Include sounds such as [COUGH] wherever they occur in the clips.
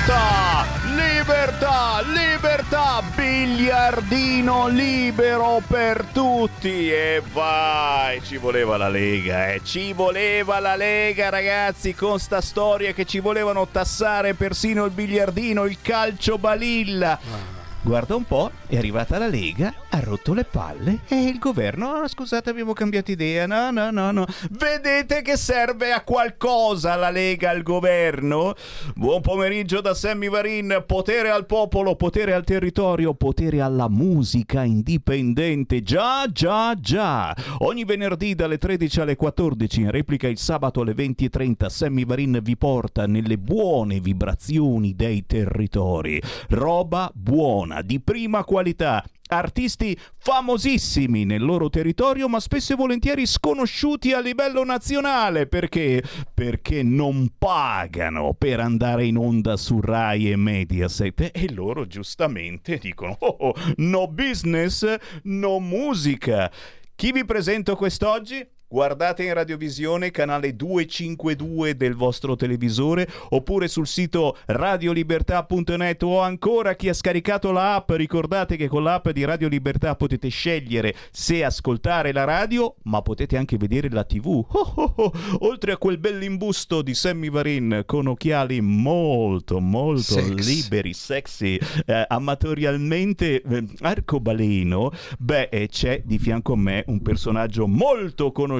Libertà! Libertà! Libertà! Biliardino libero per tutti! E vai! Ci voleva la Lega, eh! Ci voleva la Lega, ragazzi, con sta storia che ci volevano tassare persino il biliardino, il calcio balilla. Guarda un po', è arrivata la Lega, ha rotto le palle? E il governo, "Ah, scusate abbiamo cambiato idea, no no no no, vedete che serve a qualcosa la Lega al governo? Buon pomeriggio da Sammy Varin, potere al popolo, potere al territorio, potere alla musica indipendente, già già già, ogni venerdì dalle 13 alle 14, in replica il sabato alle 20.30, Sammy Varin vi porta nelle buone vibrazioni dei territori, roba buona, di prima qualità, artisti famosissimi nel loro territorio, ma spesso e volentieri sconosciuti a livello nazionale. Perché? Perché non pagano per andare in onda su Rai e Mediaset e loro giustamente dicono: oh, oh, no business, no musica. Chi vi presento quest'oggi? Guardate in radiovisione canale 252 del vostro televisore oppure sul sito radiolibertà.net o ancora chi ha scaricato la app ricordate che con l'app di Radio Libertà potete scegliere se ascoltare la radio ma potete anche vedere la tv Oh, oh, oh. oltre a quel bell'imbusto di Sammy Varin con occhiali molto molto Sexy. liberi sexy eh, amatorialmente eh, arcobaleno beh eh, c'è di fianco a me un personaggio molto conosciuto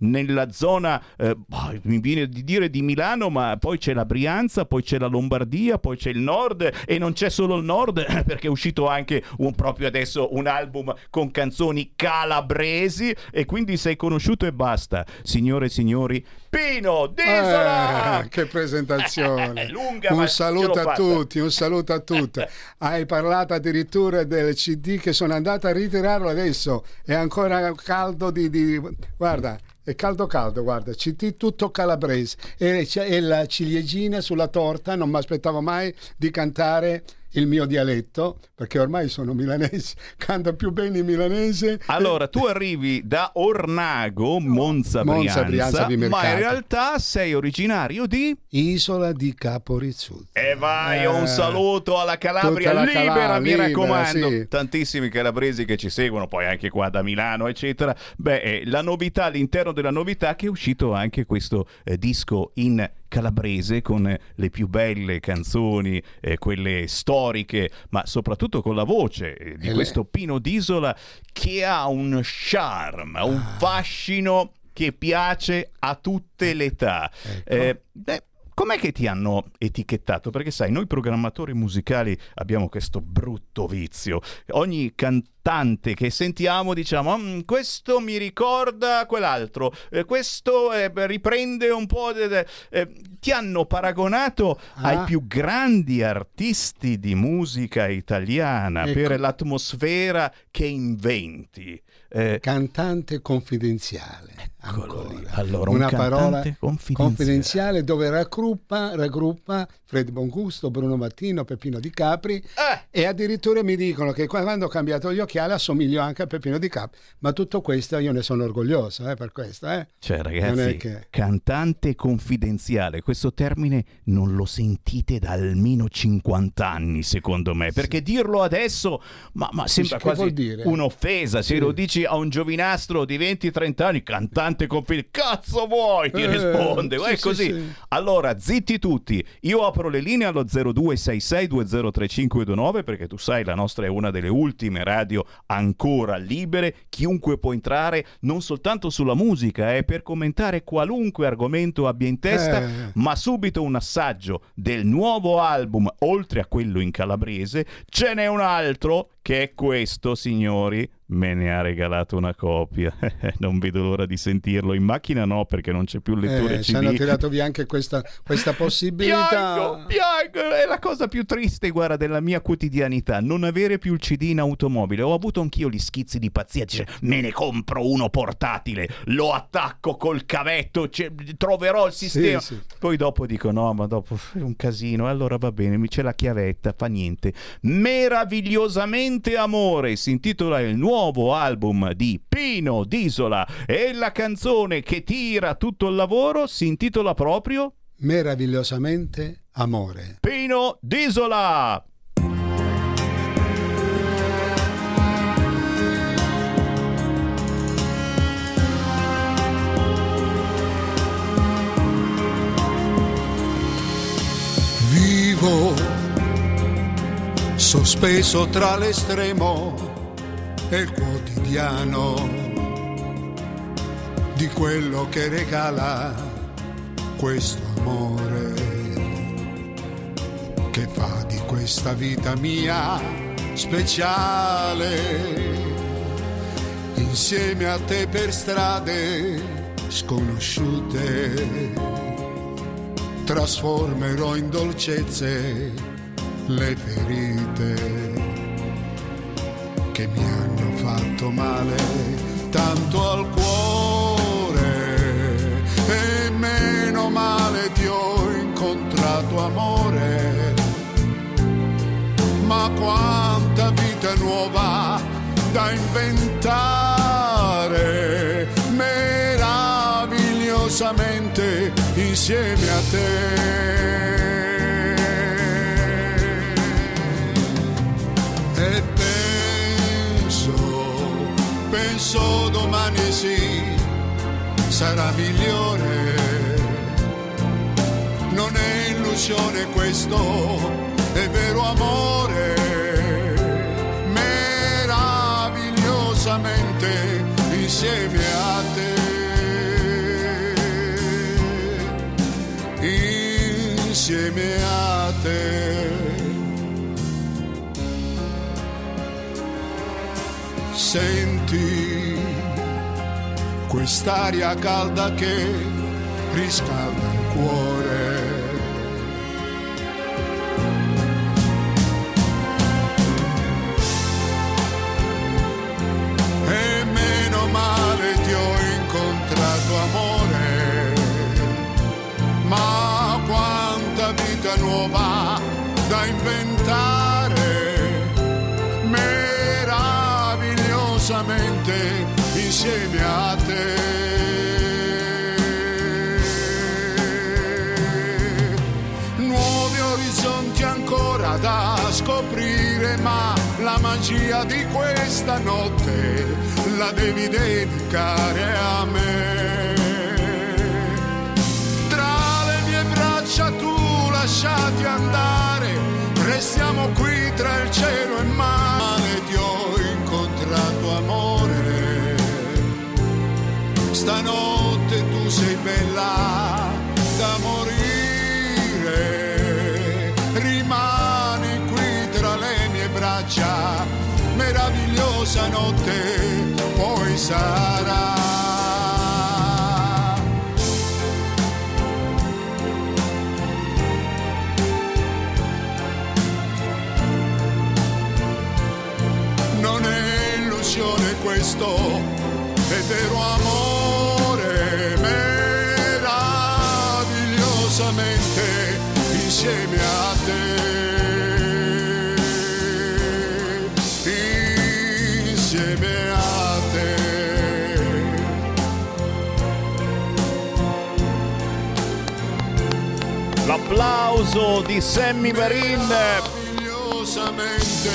nella zona eh, boh, mi viene di dire di Milano ma poi c'è la Brianza poi c'è la Lombardia poi c'è il nord e non c'è solo il nord [LAUGHS] perché è uscito anche un, proprio adesso un album con canzoni calabresi e quindi sei conosciuto e basta. Signore e signori Pino Disola Eh, che presentazione! [LAUGHS] Lunga, un saluto a fatta. tutti, un saluto a tutti. [LAUGHS] Hai parlato addirittura del CD che sono andato a ritirarlo adesso, è ancora caldo di... di- Guarda, è caldo caldo, guarda, CD tutto calabrese e, e la ciliegina sulla torta, non mi aspettavo mai di cantare il mio dialetto, perché ormai sono milanese, [LAUGHS] canto più bene in milanese. Allora, tu arrivi da Ornago, Monza, Monza, Brianza, Brianza, ma in realtà sei originario di... Isola di Caporizzuto. E vai, Eh, un saluto alla Calabria, la libera, Calabria, mi libera, raccomando. sì. Tantissimi calabresi che ci seguono, poi anche qua da Milano, eccetera. Beh, eh, la novità, all'interno della novità, che è uscito anche questo eh, disco in calabrese con eh, le più belle canzoni, eh, quelle storiche, ma soprattutto con la voce eh, di questo Pino Disola che ha un charme, un Ah. fascino che piace a tutte le età. Ecco. Eh, beh, Com'è che ti hanno etichettato? Perché sai, noi programmatori musicali abbiamo questo brutto vizio. Ogni cantante che sentiamo diciamo, "Mm, questo mi ricorda quell'altro, eh, questo eh, riprende un po'... de- de-". Eh, ti hanno paragonato ai Ah. più grandi artisti di musica italiana Ecco. per l'atmosfera che inventi. Eh, Cantante confidenziale. Allora, un una parola confidenziale. confidenziale dove raggruppa, raggruppa Fred Bongusto, Bruno Mattino, Peppino Di Capri eh, e addirittura mi dicono che quando ho cambiato gli occhiali assomiglio anche a Peppino Di Capri. Ma tutto questo io ne sono orgoglioso eh, per questo. Eh. Cioè, ragazzi, che- cantante confidenziale, questo termine non lo sentite da almeno 50 anni, secondo me, perché dirlo adesso, ma, ma sembra quasi un'offesa. Se Sì. lo dici a un giovinastro di 20-30 anni, cantante confidenziale, cazzo vuoi? Ti Eh, risponde, sì, è sì, così. sì. Allora, zitti tutti, io apro le linee allo 0266203529 perché tu sai la nostra è una delle ultime radio ancora libere, chiunque può entrare non soltanto sulla musica, eh, per commentare qualunque argomento abbia in testa, Eh. ma subito un assaggio del nuovo album, oltre a quello in calabrese, ce n'è un altro che è questo, signori, me ne ha regalato una copia. [LAUGHS] non vedo l'ora di sentirlo. In macchina no, perché non c'è più lettore Eh, CD. ci hanno tirato via anche questa, questa [LAUGHS] possibilità. Piango, piango, è la cosa più triste, guarda, della mia quotidianità, non avere più il CD in automobile. Ho avuto anch'io gli schizzi di pazzia, dice, me ne compro uno portatile, lo attacco col cavetto, ce- troverò il sistema. sì. Poi dopo dico, no, ma dopo è un casino, allora va bene, mi c'è la chiavetta, fa niente. Meravigliosamente amore, si intitola il nuovo album di Pino Disola e la canzone che tira tutto il lavoro si intitola proprio Meravigliosamente amore. Pino Disola. Vivo sospeso tra l'estremo e il quotidiano di quello che regala questo amore che fa di questa vita mia speciale. Insieme a te per strade sconosciute trasformerò in dolcezze le ferite che mi hanno fatto male tanto al cuore e meno male ti ho incontrato amore ma quanta vita nuova da inventare meravigliosamente insieme a te. Penso domani sì, sarà migliore. Non è illusione questo, è vero amore. Meravigliosamente insieme a te. Insieme a te. Senti quest'aria calda che riscalda il cuore. E meno male ti ho incontrato amore, ma quanta vita nuova da inventare, meravigliosamente insieme a te. Scoprire, ma la magia di questa notte la devi dedicare a me. Tra le mie braccia tu lasciati andare, restiamo qui tra il cielo e il mare. Ti ho incontrato amore, stanotte tu sei bella da mie braccia, meravigliosa notte, poi sarà. L'applauso di Sammy Varin. Meravigliosamente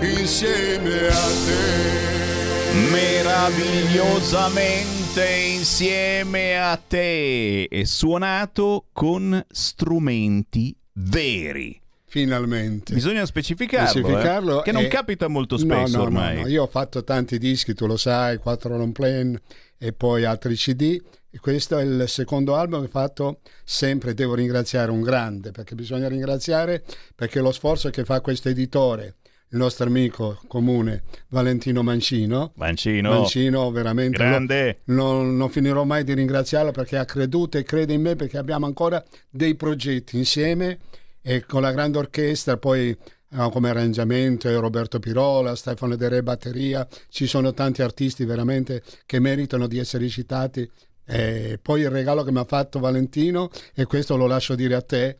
insieme a te. Meravigliosamente insieme a te e suonato con strumenti veri. Finalmente. Bisogna specificarlo, eh, Specificarlo che non e- capita molto spesso no, no, ormai. no, Io ho fatto tanti dischi, tu lo sai, quattro long plan e poi altri CD. E questo è il secondo album che ho fatto sempre. Devo ringraziare un grande perché bisogna ringraziare perché lo sforzo che fa questo editore il nostro amico comune Valentino Mancino. Mancino, Mancino veramente grande. lo- non, non finirò mai di ringraziarlo perché ha creduto e crede in me perché abbiamo ancora dei progetti insieme e con la grande orchestra poi eh, come arrangiamento e Roberto Pirola, Stefano De Re batteria, ci sono tanti artisti veramente che meritano di essere citati. E poi il regalo che mi ha fatto Valentino, e questo lo lascio dire a te,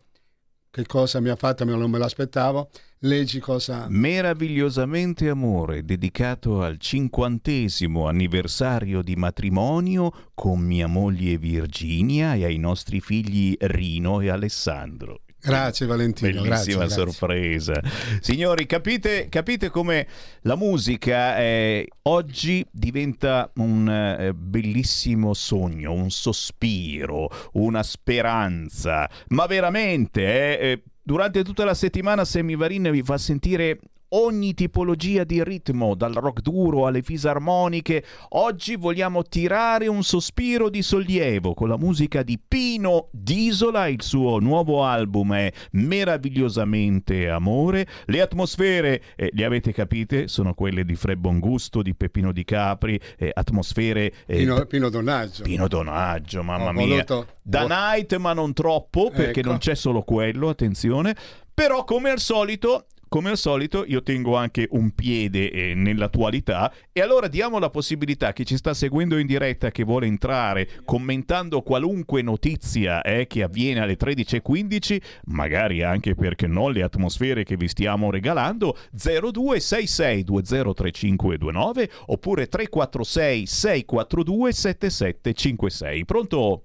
che cosa mi ha fatto, non me l'aspettavo, leggi cosa... Meravigliosamente amore, dedicato al cinquantesimo anniversario di matrimonio con mia moglie Virginia e ai nostri figli Rino e Alessandro. Grazie Valentino, Bellissima grazie, grazie. sorpresa. Signori, capite, capite come la musica eh, oggi diventa un eh, bellissimo sogno, un sospiro, una speranza. Ma veramente, eh, eh, durante tutta la settimana Semivarin vi fa sentire ogni tipologia di ritmo, dal rock duro alle fisarmoniche. Oggi vogliamo tirare un sospiro di sollievo con la musica di Pino Disola, il suo nuovo album è Meravigliosamente Amore. Le atmosfere, eh, le avete capite, sono quelle di Fred Bongusto, di Peppino Di Capri, eh, atmosfere... eh, Pino, Pino Donaggio. Pino Donaggio, mamma mia. voluto- Da Night, ma non troppo, perché Ecco. non c'è solo quello, attenzione. Però, come al solito, come al solito, io tengo anche un piede eh, nell'attualità e allora diamo la possibilità a chi ci sta seguendo in diretta, che vuole entrare commentando qualunque notizia eh, che avviene alle 13.15, magari anche perché no, le atmosfere che vi stiamo regalando, 0266203529 oppure 346 642 7756. Pronto?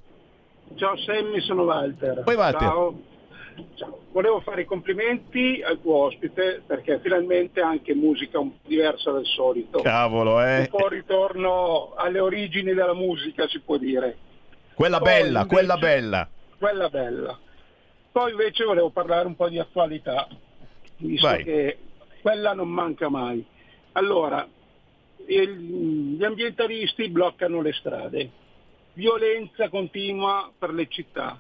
Ciao Sammy, sono Walter. Poi Walter. Ciao. Ciao. Volevo fare i complimenti al tuo ospite perché finalmente anche musica un po' diversa dal solito. Cavolo, Un eh. po' ritorno alle origini della musica, si può dire. Quella Poi, bella, invece- quella bella. Quella bella. Poi invece volevo parlare un po' di attualità, visto Vai. che quella non manca mai. Allora, il- gli ambientalisti bloccano le strade, violenza continua per le città,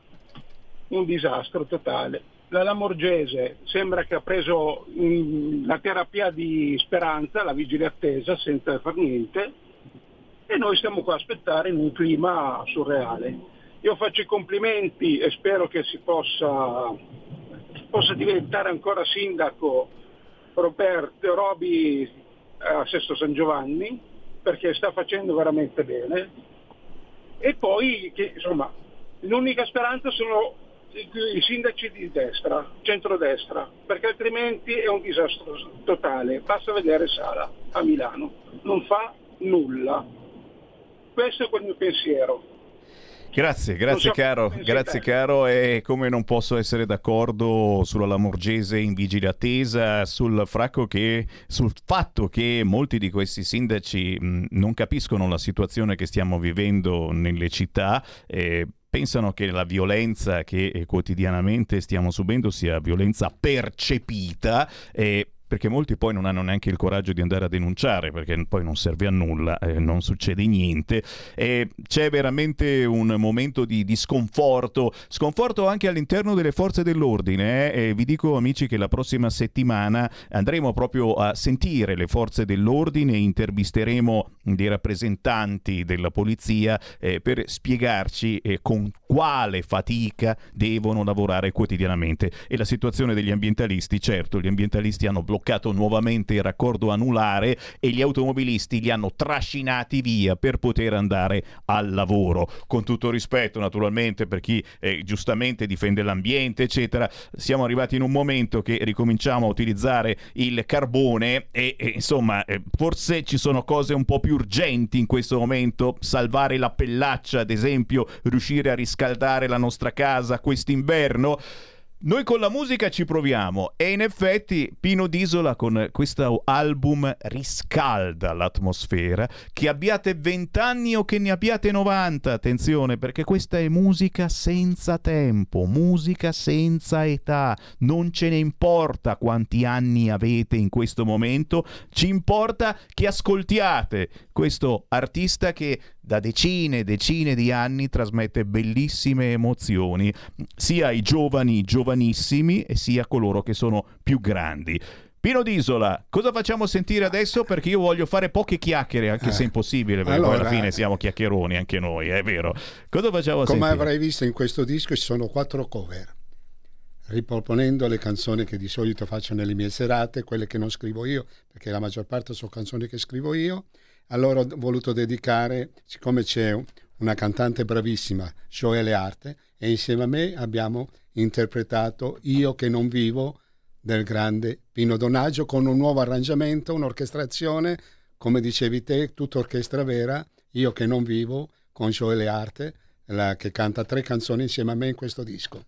un disastro totale. La Lamorgese sembra che ha preso mm, la terapia di speranza, la vigile attesa, senza far niente, e noi stiamo qua a aspettare in un clima surreale. Io faccio i complimenti e spero che si possa, possa diventare ancora sindaco Roberto Robi eh, a Sesto San Giovanni, perché sta facendo veramente bene. E poi, che, insomma, l'unica speranza sono i, sindaci di destra, centrodestra, perché altrimenti è un disastro totale. Basta vedere Sala a Milano, non fa nulla. Questo è quel mio pensiero. Grazie, grazie so caro, grazie caro e come non posso essere d'accordo sulla Lamorgese in vigile attesa, sul, fracco che, sul fatto che molti di questi sindaci mh, non capiscono la situazione che stiamo vivendo nelle città. eh, Pensano che la violenza che eh, quotidianamente stiamo subendo sia violenza percepita e perché molti poi non hanno neanche il coraggio di andare a denunciare perché poi non serve a nulla, eh, non succede niente. E c'è veramente un momento di, di sconforto, sconforto anche all'interno delle forze dell'ordine eh, vi dico amici che la prossima settimana andremo proprio a sentire le forze dell'ordine, intervisteremo dei rappresentanti della polizia eh, per spiegarci eh, con quale fatica devono lavorare quotidianamente. E la situazione degli ambientalisti, certo, gli ambientalisti hanno bloccato nuovamente il raccordo anulare e gli automobilisti li hanno trascinati via per poter andare al lavoro. Con tutto rispetto, naturalmente, per chi eh, giustamente difende l'ambiente, eccetera, siamo arrivati in un momento che ricominciamo a utilizzare il carbone e, e, insomma, eh, forse ci sono cose un po' più urgenti in questo momento, salvare la pellaccia, ad esempio, riuscire a riscaldare la nostra casa quest'inverno. Noi con la musica ci proviamo e in effetti Pino Disola con questo album riscalda l'atmosfera. Che abbiate 20 anni o che ne abbiate 90, attenzione perché questa è musica senza tempo, musica senza età. Non ce ne importa quanti anni avete in questo momento, ci importa che ascoltiate questo artista che da decine e decine di anni trasmette bellissime emozioni sia ai giovani giovanissimi e sia a coloro che sono più grandi. Pino D'Isola, cosa facciamo sentire adesso? Perché io voglio fare poche chiacchiere, anche Eh. se impossibile, perché Allora, poi alla fine siamo chiacchieroni anche noi, è vero. Cosa facciamo Come sentire? avrai visto in questo disco ci sono quattro cover, riproponendo le canzoni che di solito faccio nelle mie serate, quelle che non scrivo io, perché la maggior parte sono canzoni che scrivo io. Allora ho voluto dedicare, siccome c'è una cantante bravissima, Joelle Arte, e insieme a me abbiamo interpretato Io che non vivo del grande Pino Donaggio con un nuovo arrangiamento, un'orchestrazione, come dicevi te, tutta orchestra vera, Io che non vivo con Joelle Arte, la- che canta tre canzoni insieme a me in questo disco.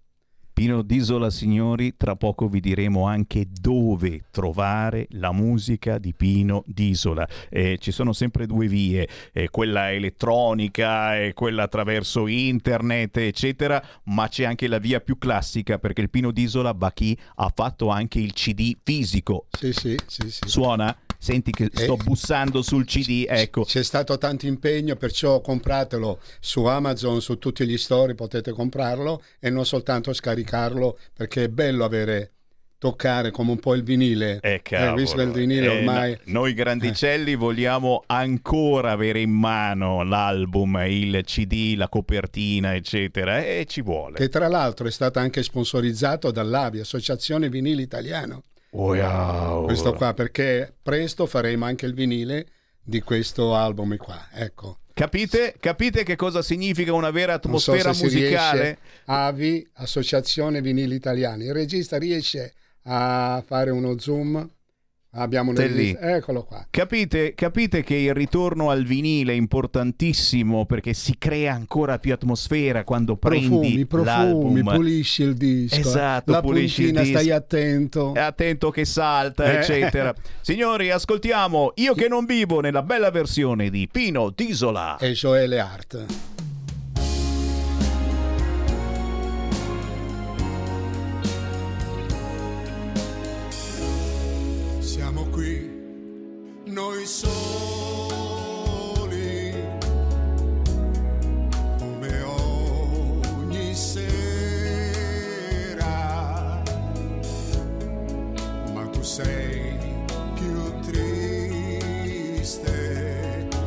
Pino D'Isola, signori, tra poco vi diremo anche dove trovare la musica di Pino D'Isola. Eh, ci sono sempre due vie, eh, quella elettronica e quella attraverso internet, eccetera, ma c'è anche la via più classica perché il Pino D'Isola, Bacchi, ha fatto anche il CD fisico. Sì, sì, sì, sì. Suona? Senti che sto Eh. bussando sul CD, ecco. C'è stato tanto impegno, perciò compratelo su Amazon, su tutti gli store potete comprarlo e non soltanto scaricarlo, perché è bello avere toccare come un po' il vinile. Eh, cavolo. visto che il vinile Eh, ormai no- noi grandicelli vogliamo ancora avere in mano l'album, il CD, la copertina, eccetera, e ci vuole. che tra l'altro è stato anche sponsorizzato dall'AVI, Associazione Vinile Italiano. Wow. Questo qua, perché presto faremo anche il vinile di questo album qua. Ecco. Capite? Capite che cosa significa una vera so atmosfera si musicale? AVI, Associazione Vinili Italiani. Il regista riesce a fare uno zoom. Abbiamo un Sei lì. regista- Eccolo qua. Capite, capite che il ritorno al vinile è importantissimo perché si crea ancora più atmosfera quando prendi Profumi, profumi, l'album. pulisci il disco. eh. Esatto, La pulisci il disco. stai attento. È attento che salta, Eh. eccetera. [LAUGHS] Signori, ascoltiamo Io che non vivo nella bella versione di Pino D'Isola. E Joele Art. Noi soli, come ogni sera, ma tu sei più triste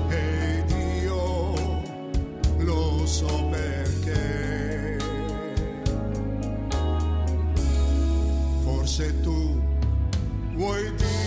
ed io lo so perché. Forse tu vuoi dirmi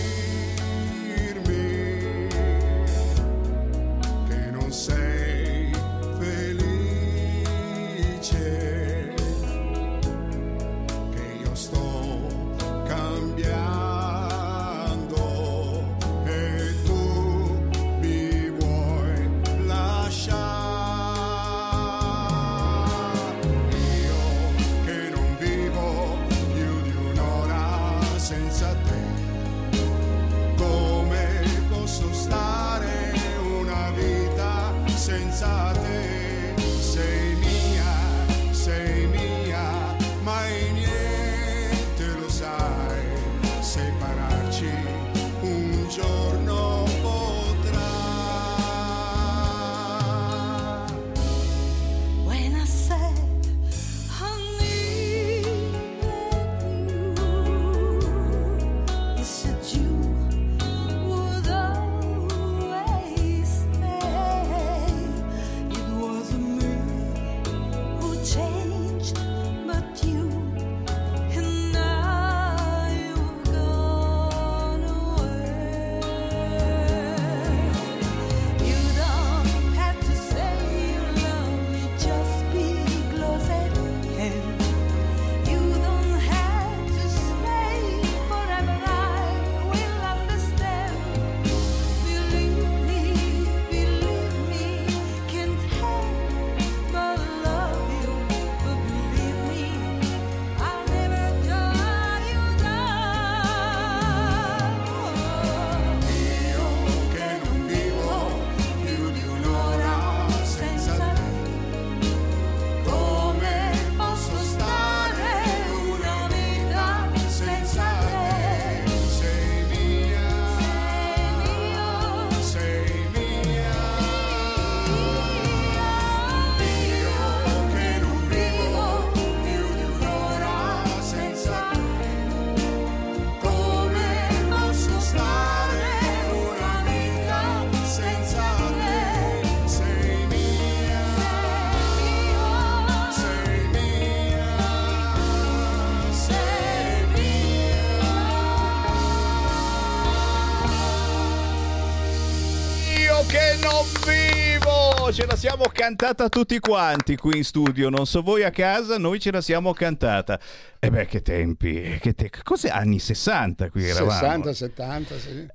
siamo cantata tutti quanti qui in studio, non so voi a casa, noi ce la siamo cantata. E beh, che tempi, che te... cos'è anni 60 qui eravamo? 60, 70, sì.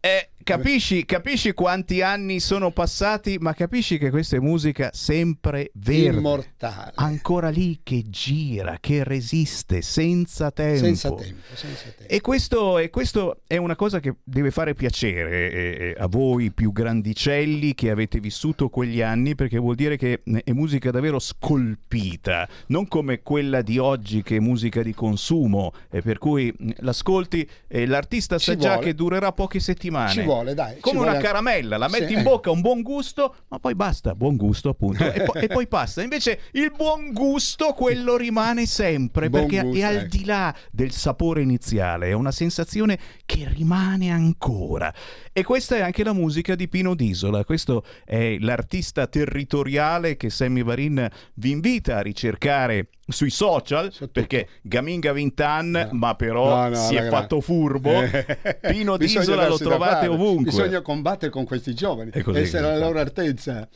Eh, capisci, capisci quanti anni sono passati, ma capisci che questa è musica sempre verde. Immortale. Ancora lì che gira, che resiste senza tempo. Senza tempo, senza tempo. E questo, e questo è una cosa che deve fare piacere eh, eh, a voi più grandicelli che avete vissuto quegli anni, perché vuol dire che eh, è musica davvero scolpita, non come quella di oggi che è musica di consumo, e per cui mh, l'ascolti e l'artista sa Ci già vuole. che durerà poche settimane. Ci vuole, dai. ci Come vuole una anche- caramella, la metti Sì, in bocca, un buon gusto, ma poi basta, buon gusto appunto, e, po- e poi passa. Invece il buon gusto, quello rimane sempre, Buon perché gusto, è al ecco. di là del sapore iniziale, è una sensazione che rimane ancora. E questa è anche la musica di Pino Disola, questo è l'artista territoriale che Sammy Varin vi invita a ricercare sui social, perché Gaminga Vintan, No. ma però No, no, si è fatto furbo, [LAUGHS] Pino Disola lo trovate fare. Ovunque. Bisogna combattere con questi giovani, essere alla fa. loro altezza.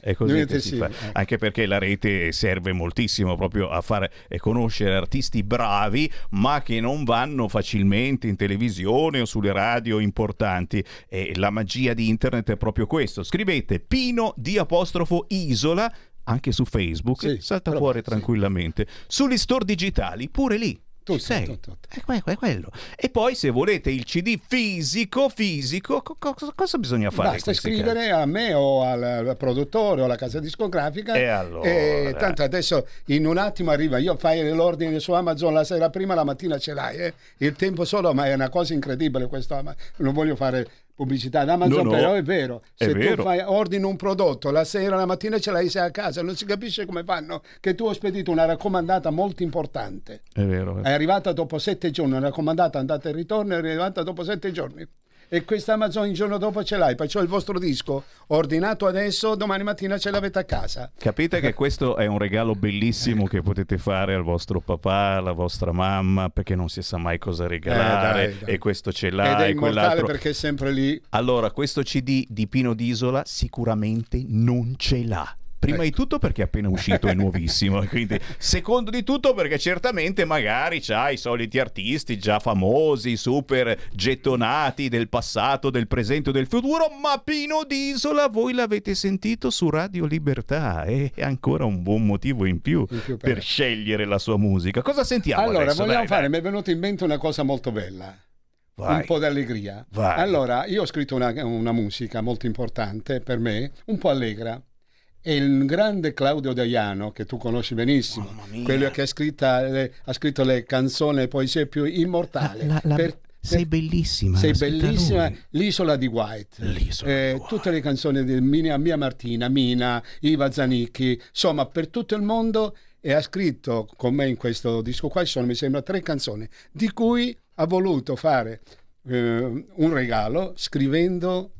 Sì. Anche perché la rete serve moltissimo proprio a fare e conoscere artisti bravi, ma che non vanno facilmente in televisione o sulle radio importanti. E la magia di internet è proprio questo. Scrivete Pino di apostrofo Isola anche su Facebook, Sì, salta però- fuori sì. tranquillamente. Sugli store digitali, pure lì. Tutto, Ci sei. tutto, tutto. È, è quello. E poi se volete il CD fisico, fisico, co- co- cosa bisogna fare? Basta scrivere a me o al, al produttore o alla casa discografica. E allora? e tanto adesso in un attimo arriva. Io fai l'ordine su Amazon la sera prima, la mattina ce l'hai. eh. Il tempo solo, ma è una cosa incredibile questo. Non voglio fare pubblicità ad Amazon, No, no. però è vero. È Se vero. tu fai, ordini un prodotto la sera, la mattina ce l'hai sei a casa, non si capisce come fanno. Che tu hai spedito una raccomandata molto importante. È vero. È arrivata dopo sette giorni, una raccomandata andata e ritorno, è arrivata dopo sette giorni. E questa Amazon il giorno dopo ce l'hai, perciò il vostro disco ordinato adesso, domani mattina ce l'avete a casa. Capite che questo è un regalo bellissimo che potete fare al vostro papà, alla vostra mamma, perché non si sa mai cosa regalare Eh, dai, dai. e questo ce Ed l'ha è e quell'altro. perché è sempre lì. Allora, questo CD di Pino Disola sicuramente non ce l'ha. Prima di tutto perché è appena uscito, è nuovissimo. e [LAUGHS] Quindi, secondo di tutto perché certamente magari c'ha i soliti artisti già famosi, super gettonati del passato, del presente o del futuro, ma Pino Disola voi l'avete sentito su Radio Libertà e è ancora un buon motivo in più, In più per- per scegliere la sua musica. Cosa sentiamo allora, adesso? vogliamo Dai, fare, dai. mi è venuta in mente una cosa molto bella. Vai. Un po' d'allegria. Vai. Allora, io ho scritto una, una musica molto importante per me, un po' allegra. E il grande Claudio Daiano, che tu conosci benissimo, quello che ha, scritta le- ha scritto le canzoni e poesie più immortali. La- la- Per- sei bellissima. sei bellissima, lui. l'isola di White. L'isola Eh, di White. Tutte le canzoni di Mia, Mia Martina, Mina, Iva Zanicchi, insomma, per tutto il mondo. E ha scritto con me in questo disco qua, ci sono mi sembra tre canzoni, di cui ha voluto fare eh, un regalo scrivendo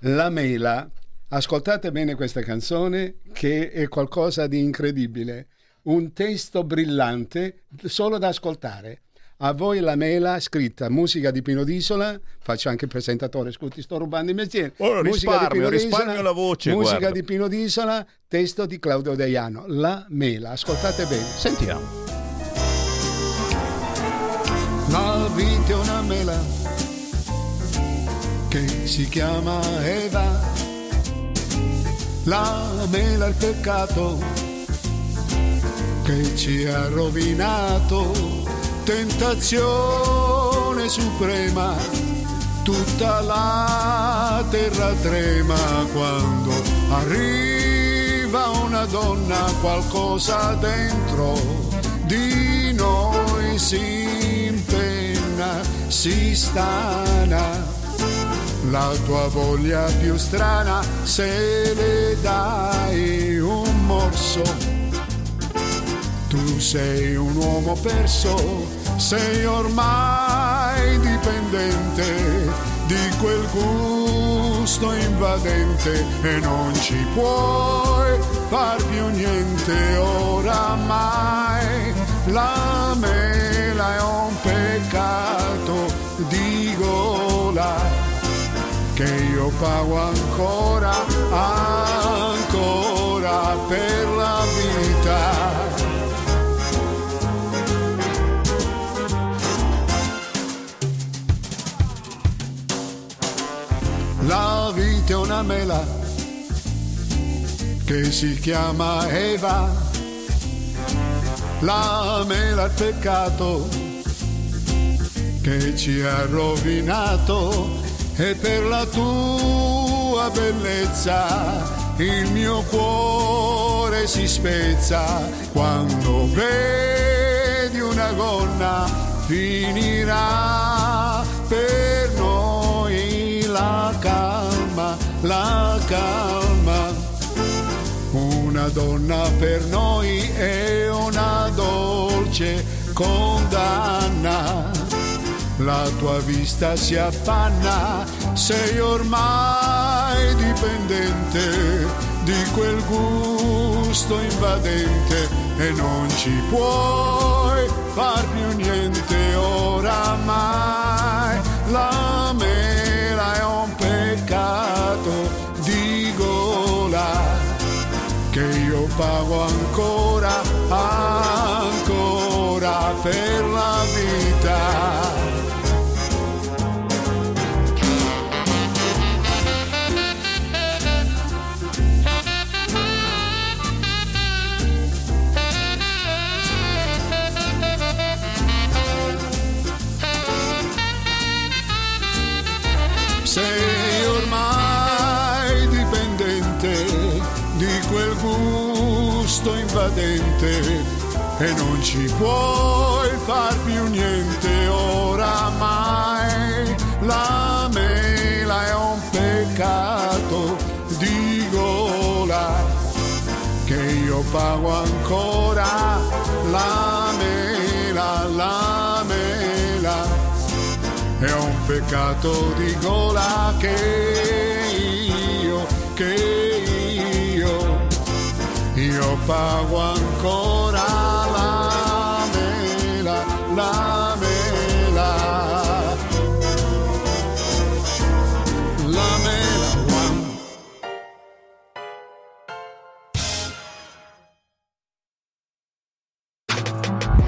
La mela. Ascoltate bene questa canzone che è qualcosa di incredibile. Un testo brillante solo da ascoltare. A voi la mela scritta, musica di Pino Disola, faccio anche il presentatore, scusi, sto rubando i mestieri. Oh, Musica risparmio, risparmio la voce, Musica guarda. di Pino Disola, testo di Claudio Deiano. La mela, ascoltate bene. Sentiamo. La vita è una mela che si chiama Eva. La mela il peccato che ci ha rovinato. Tentazione suprema, tutta la terra trema quando arriva una donna, qualcosa dentro di noi si impenna, si stana. La tua voglia più strana, se le dai un morso, tu sei un uomo perso, sei ormai dipendente di quel gusto invadente e non ci puoi far più niente oramai. La mela è un peccato di gola che io pago ancora, ancora per la vita. La vita è una mela che si chiama Eva, la mela è peccato che ci ha rovinato e per la tua bellezza il mio cuore si spezza quando vedi una gonna finirà per noi la calma, la calma. Una donna per noi è una dolce condanna. La tua vista si affanna, sei ormai dipendente di quel gusto invadente e non ci puoi far più niente oramai. La mela è un peccato di gola che io pago ancora, ancora per la vita. Puoi far più niente oramai. La mela è un peccato di gola che io pago ancora. La mela, la mela è un peccato di gola che io, che io, io pago ancora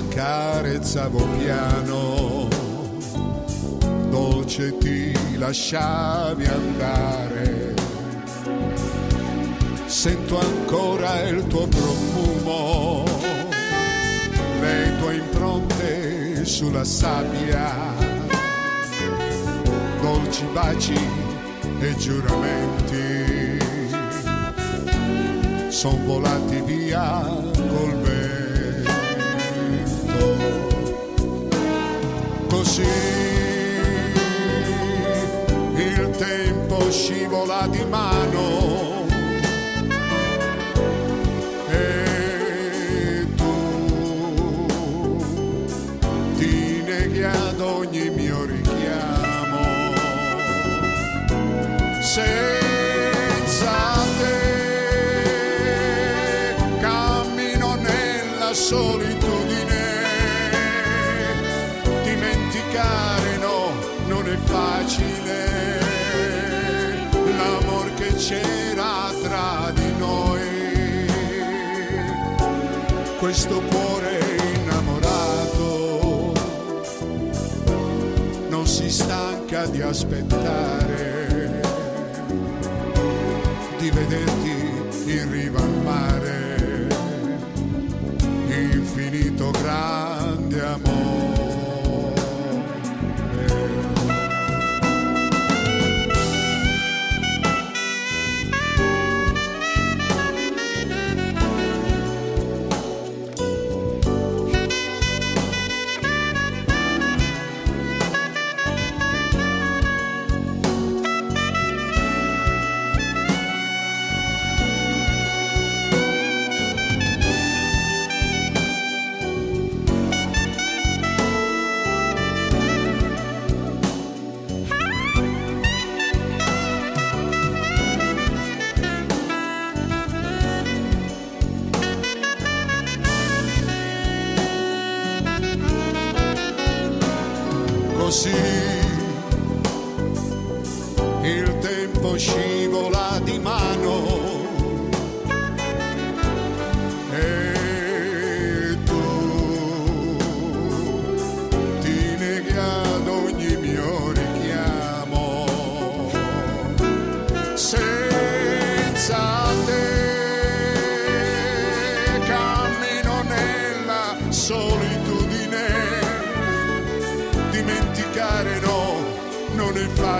Accarezzavo piano, dolce ti lasciavi andare. Sento ancora il tuo profumo, le tue impronte sulla sabbia. Dolci baci e giuramenti son volati via col vento così il tempo scivola di mano e tu ti neghi ad ogni mio richiamo. Senza te cammino nella solitudine questo cuore innamorato. Non si stanca di aspettare, di vederti in riva al mare, infinito grande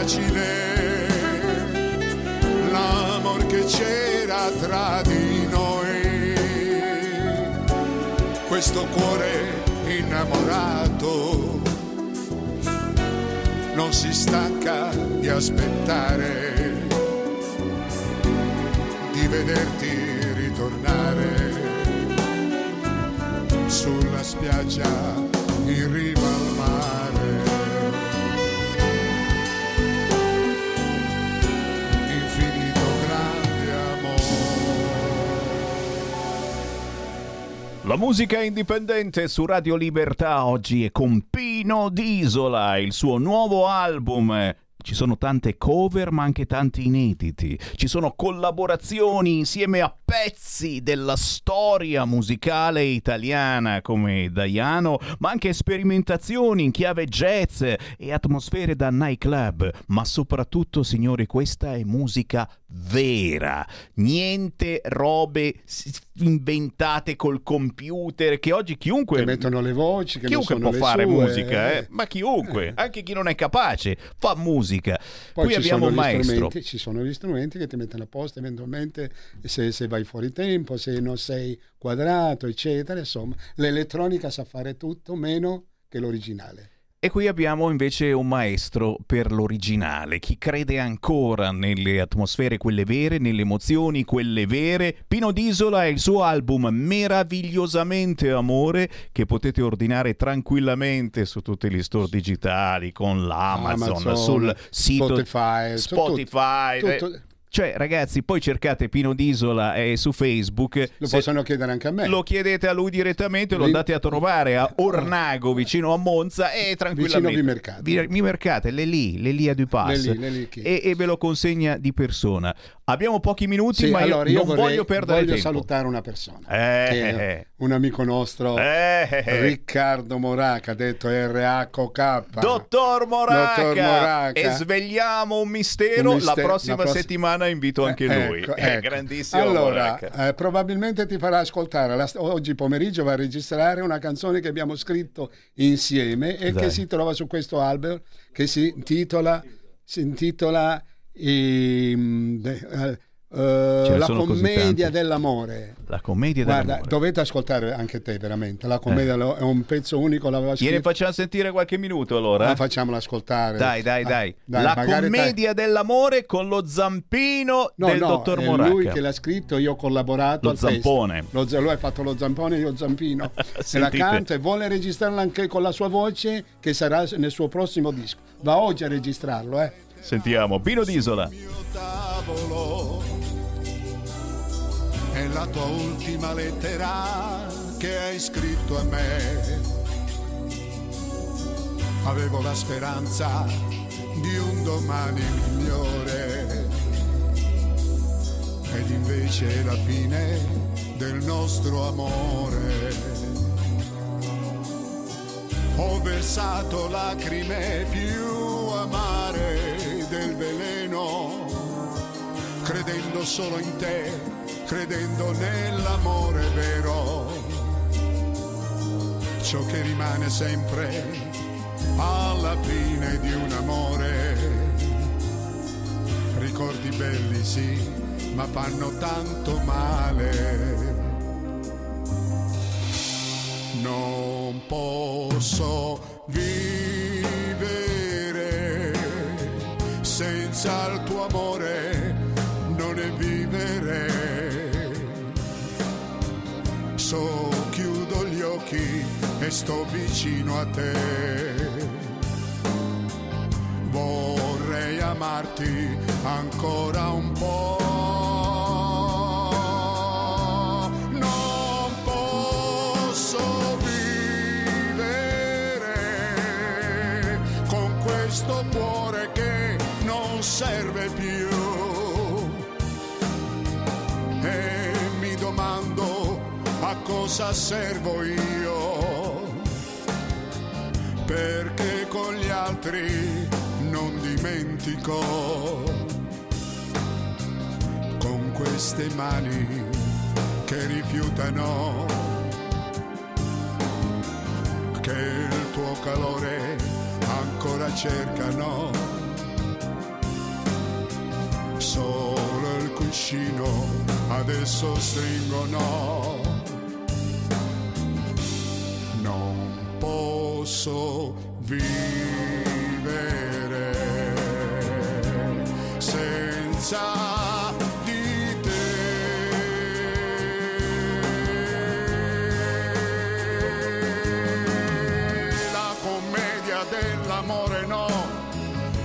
facile. L'amor che c'era tra di noi, questo cuore innamorato non si stanca di aspettare, di vederti ritornare sulla spiaggia in riva La musica indipendente su Radio Libertà oggi è con Pino D'Isola, il suo nuovo album. Ci sono tante cover ma anche tanti inediti. Ci sono collaborazioni insieme a pezzi della storia musicale italiana come Daiano, ma anche sperimentazioni in chiave jazz e atmosfere da nightclub. Ma soprattutto, signori, questa è musica vera. Niente robe inventate col computer che oggi chiunque Che mettono le voci, che chiunque può fare sue, musica, eh? eh. ma chiunque, anche chi non è capace, fa musica. Poi Qui ci abbiamo sono un gli maestro. strumenti- ci sono gli strumenti che ti mettono a posto eventualmente se, se vai fuori tempo, se non sei quadrato, eccetera. Insomma, l'elettronica sa fare tutto meno che l'originale. E qui abbiamo invece un maestro per l'originale, chi crede ancora nelle atmosfere quelle vere, nelle emozioni quelle vere. Pino D'Isola e il suo album Meravigliosamente Amore che potete ordinare tranquillamente su tutti gli store digitali con l'Amazon, Amazon, sul sito Spotify, Spotify. tutto- eh, tutto- Cioè, ragazzi, poi cercate Pino D'Isola eh, su Facebook. Lo possono chiedere anche a me. lo chiedete a lui direttamente, lo Lì- andate a trovare a Ornago, vicino a Monza, e tranquillamente. Vicino Vimercate. Vi- Vimercate, le lì, le lì a due passi. Lì, lì? E, e ve lo consegna di persona. Abbiamo pochi minuti, Sì, ma io allora io non vorrei- voglio perdere voglio tempo. salutare una persona. Eh, eh, è un amico nostro, Eh, eh, eh. Riccardo Moraca, detto RHK. Dottor Moraca, Dottor Moraca. e svegliamo un mistero. Un miste- la prossima la prossima- settimana invito anche Eh, lui. ecco, Eh, [LAUGHS] ecco. grandissimo Allora, eh, probabilmente ti farà ascoltare. la- oggi pomeriggio va a registrare una canzone che abbiamo scritto insieme e Dai. che si trova su questo album che si intitola, si intitola ehm, eh, eh, La commedia dell'amore. La commedia Guarda, dell'amore. dovete ascoltare anche te veramente. La commedia è un pezzo unico. L'aveva Gliene scritto. facciamo sentire qualche minuto allora. Ah, facciamola ascoltare. Dai, dai, Ah, dai. dai, La commedia dell'amore con lo zampino No, del no, dottor è Moraca. lui che l'ha scritto, io ho collaborato Lo zampone. Lo lui ha fatto lo zampone, io zampino. [LAUGHS] e la canta e vuole registrarla anche con la sua voce che sarà nel suo prossimo disco. Va oggi a registrarlo, eh. Sentiamo, Pino D'Isola. tavolo è la tua ultima lettera che hai scritto a me. Avevo la speranza di un domani migliore ed invece la fine del nostro amore. Ho versato lacrime più amare del veleno, credendo solo in te, credendo nell'amore vero. Ciò che rimane sempre alla fine di un amore. Ricordi belli sì, ma fanno tanto male. Non posso vivere senza il tuo amore, So, chiudo gli occhi e sto vicino a te. Vorrei amarti ancora un po'. Non posso vivere con questo cuore che non serve più. A cosa servo io. Perché con gli altri non dimentico. Con queste mani che rifiutano che il tuo calore ancora cercano. Solo il cuscino adesso stringono. Posso vivere senza di te. La commedia dell'amore no,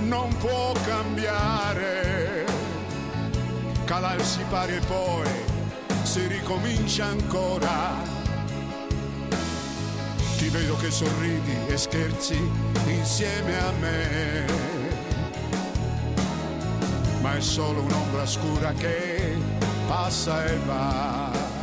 non può cambiare. Cala il sipario e poi si ricomincia ancora. Vedo che sorridi e scherzi insieme a me. Ma è solo un'ombra scura che passa e va.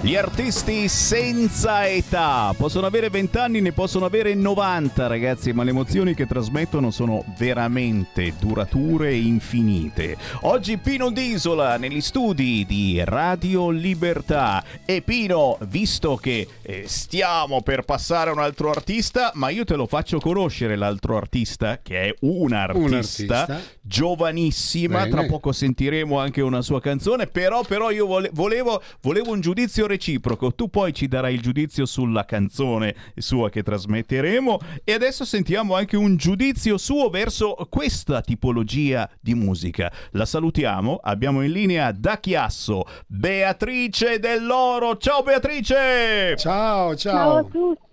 Gli artisti senza età possono avere 20 anni, ne possono avere 90 ragazzi, ma le emozioni che trasmettono sono veramente durature e infinite. Oggi Pino D'Isola negli studi di Radio Libertà. E Pino, visto che eh, stiamo per passare a un altro artista, ma io te lo faccio conoscere l'altro artista, che è un artista, Un artista. giovanissima, Bene. tra poco sentiremo anche una sua canzone, però, però io vole- volevo, volevo un giudizio reciproco, tu poi ci darai il giudizio sulla canzone sua che trasmetteremo. E adesso sentiamo anche un giudizio suo verso questa tipologia di musica. La salutiamo, abbiamo in linea da Chiasso Beatrice Dell'Oro, ciao Beatrice! Ciao, Ciao. A tutti,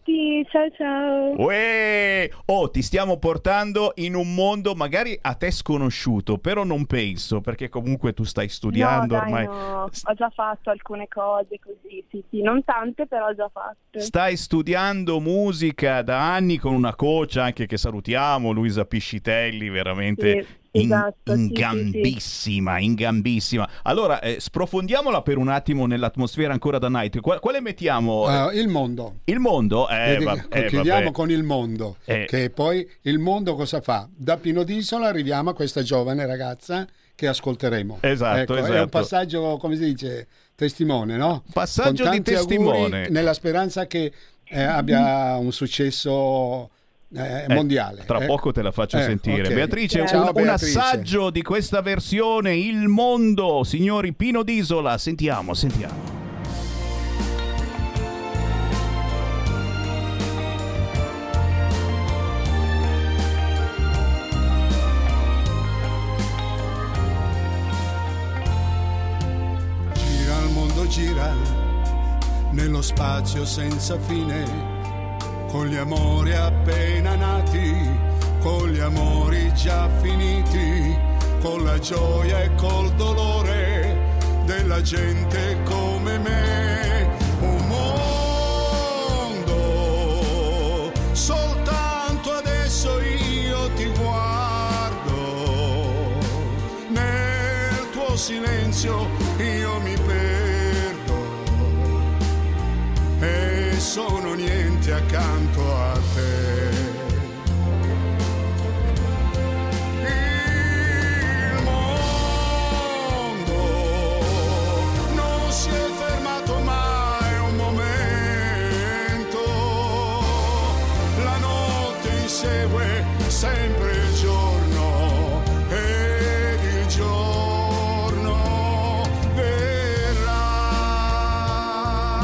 ciao ciao. Uè! Oh, ti stiamo portando in un mondo magari a te sconosciuto, però non penso, perché comunque tu stai studiando no, dai, ormai. no, ho già fatto alcune cose così, sì, sì, non tante, però ho già fatte. Stai studiando musica da anni con una coach anche che salutiamo, Luisa Piscitelli, veramente Sì, in, esatto, sì, in sì, gambissima, in gambissima. Allora, eh, sprofondiamola per un attimo nell'atmosfera ancora da night. Qual- quale mettiamo? Uh, il mondo. Il mondo? Eh, Vedi, va- eh, chiudiamo vabbè. con il mondo, Eh. che poi il mondo cosa fa? Da Pino d'Isola arriviamo a questa giovane ragazza che ascolteremo. Esatto, Ecco, È esatto. un passaggio, come si dice, testimone, no? Passaggio di testimone. nella speranza che eh, abbia un successo eh, Eh, mondiale. Tra eh. poco te la faccio Eh, sentire. ok. Beatrice, Ciao, un, un Beatrice. assaggio di questa versione, Il mondo, signori Pino d'Isola. Sentiamo, sentiamo. Gira il mondo, gira nello spazio senza fine, con gli amori appena nati, con gli amori già finiti, con la gioia e col dolore della gente come me. Un mondo, soltanto adesso io ti guardo nel tuo silenzio io mi perdo accanto a te.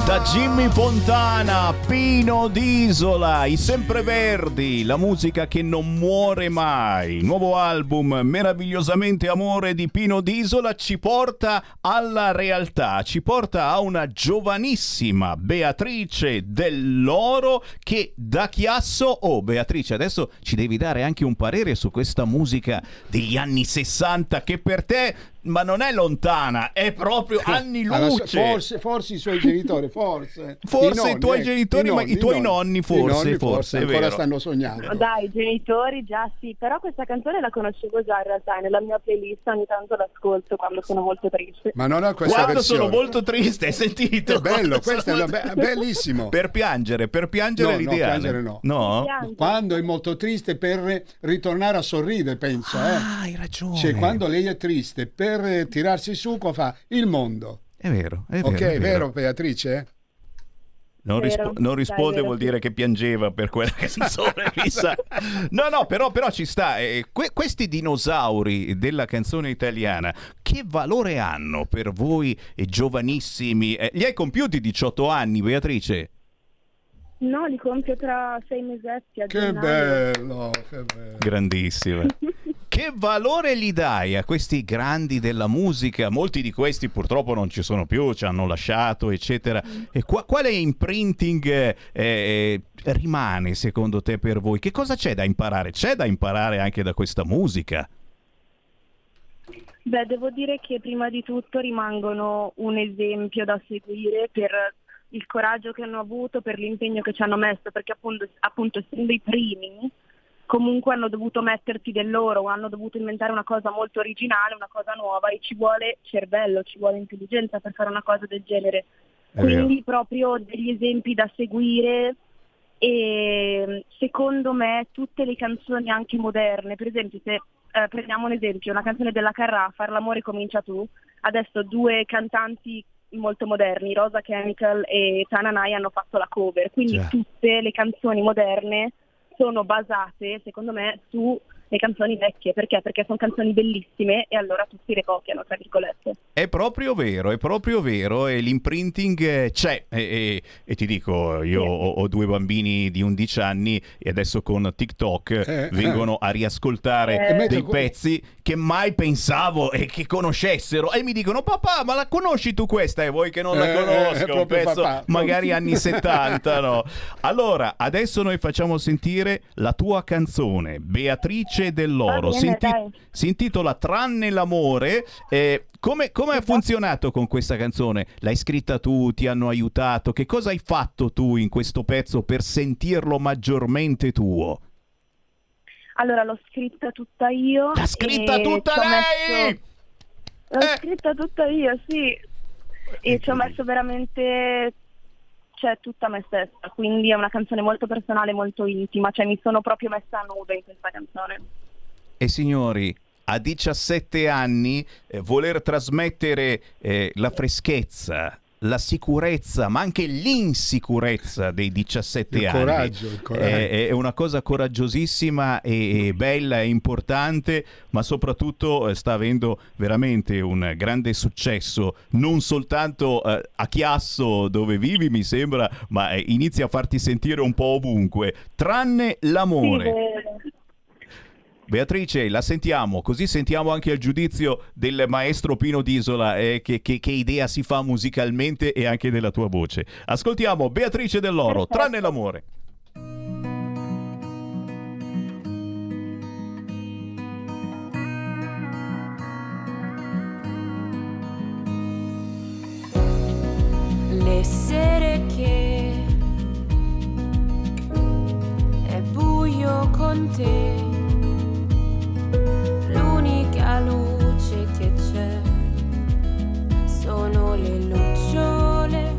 Da Jimmy Fontana, Pino d'Isola, i sempreverdi, la musica che non muore mai. Nuovo album Meravigliosamente Amore di Pino d'Isola ci porta alla realtà, ci porta a una giovanissima Beatrice dell'Oro che da Chiasso... Oh Beatrice, adesso ci devi dare anche un parere su questa musica degli anni 60 che per te... Ma non è lontana, è proprio anni Allora, luce. forse, forse i suoi genitori, forse. [LAUGHS] Forse i nonni, tuoi ecco, genitori, ma i tuoi nonni forse, I nonni forse, è ancora vero. stanno sognando. No, Dai, i genitori già sì, però questa canzone la conoscevo già in realtà, nella mia playlist ogni tanto l'ascolto quando sono molto triste. Ma non ho questa Quando versione. sono molto triste, hai sentito? È bello, questo è be- bellissimo. [LAUGHS] Per piangere, per piangere No, no, l'ideale. piangere no. No? Piangi. Quando è molto triste per ritornare a sorridere, penso. eh. Ah, hai ragione. Cioè, quando lei è triste per eh, tirarsi su, cosa fa? Il mondo. È vero, è vero. ok, è è vero, Beatrice? Non, Vero. rispo- non risponde vero, vuol dire che piangeva per quella canzone, [LAUGHS] sa. No, no, però, però ci sta. Eh, que- questi dinosauri della canzone italiana, che valore hanno per voi eh, giovanissimi? Eh, li hai compiuti 18 anni, Beatrice? No, li compio tra sei mesetti a Che gennaio. bello, che bello. Grandissima. [LAUGHS] Che valore gli dai a questi grandi della musica? Molti di questi purtroppo non ci sono più, ci hanno lasciato, eccetera. E qua- quale imprinting eh, eh, rimane secondo te per voi? Che cosa c'è da imparare? C'è da imparare anche da questa musica? Beh, devo dire che prima di tutto rimangono un esempio da seguire per il coraggio che hanno avuto, per l'impegno che ci hanno messo, perché appunto, appunto essendo i primi, comunque hanno dovuto mettersi del loro, hanno dovuto inventare una cosa molto originale, una cosa nuova e ci vuole cervello, ci vuole intelligenza per fare una cosa del genere. È vero. Quindi proprio degli esempi da seguire e secondo me tutte le canzoni anche moderne, per esempio se eh, prendiamo un esempio, una canzone della Carrà, Far l'amore comincia tu, adesso due cantanti molto moderni, Rosa Chemical e Tananai hanno fatto la cover, quindi Già. tutte le canzoni moderne sono basate secondo me su le canzoni vecchie, perché? Perché sono canzoni bellissime e allora tutti le copiano, tra virgolette. È proprio vero, è proprio vero e l'imprinting eh, c'è e, e- e ti dico, io Sì. ho, ho due bambini di 11 anni e adesso con TikTok Eh, vengono a riascoltare Eh. Dei pezzi che mai pensavo e che conoscessero e mi dicono papà ma la conosci tu questa e vuoi che non la Eh, eh, conosca è un pezzo papà. magari anni 70 no? allora adesso noi facciamo sentire la tua canzone Beatrice dell'Oro Va bene, si, inti- si intitola Tranne l'amore eh, come, come ha Esatto. funzionato con questa canzone? L'hai scritta tu? Ti hanno aiutato? Che cosa hai fatto tu in questo pezzo per sentirlo maggiormente tuo? Allora l'ho scritta tutta io. L'ha scritta tutta lei! messo- L'ho Eh. scritta tutta io, sì. E ci ho messo veramente cioè, tutta me stessa, quindi è una canzone molto personale, molto intima, cioè mi sono proprio messa a nudo in questa canzone. E signori, a 17 anni eh, voler trasmettere eh, la freschezza, la sicurezza, ma anche l'insicurezza dei 17 Il anni. coraggio, il coraggio. È, è una cosa coraggiosissima e, e bella e importante, ma soprattutto eh, sta avendo veramente un grande successo, non soltanto eh, a Chiasso dove vivi, mi sembra, ma eh, inizia a farti sentire un po' ovunque, tranne l'amore. Sì. Beatrice, la sentiamo, così sentiamo anche il giudizio del maestro Pino D'Isola, eh, che, che- che idea si fa musicalmente e anche della tua voce. Ascoltiamo Beatrice dell'Oro, Perfetto. tranne l'amore. le sere che è buio con te, l'unica luce che c'è sono le lucciole.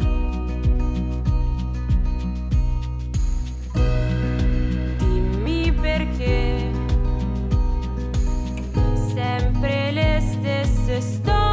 Dimmi perché sempre le stesse storie.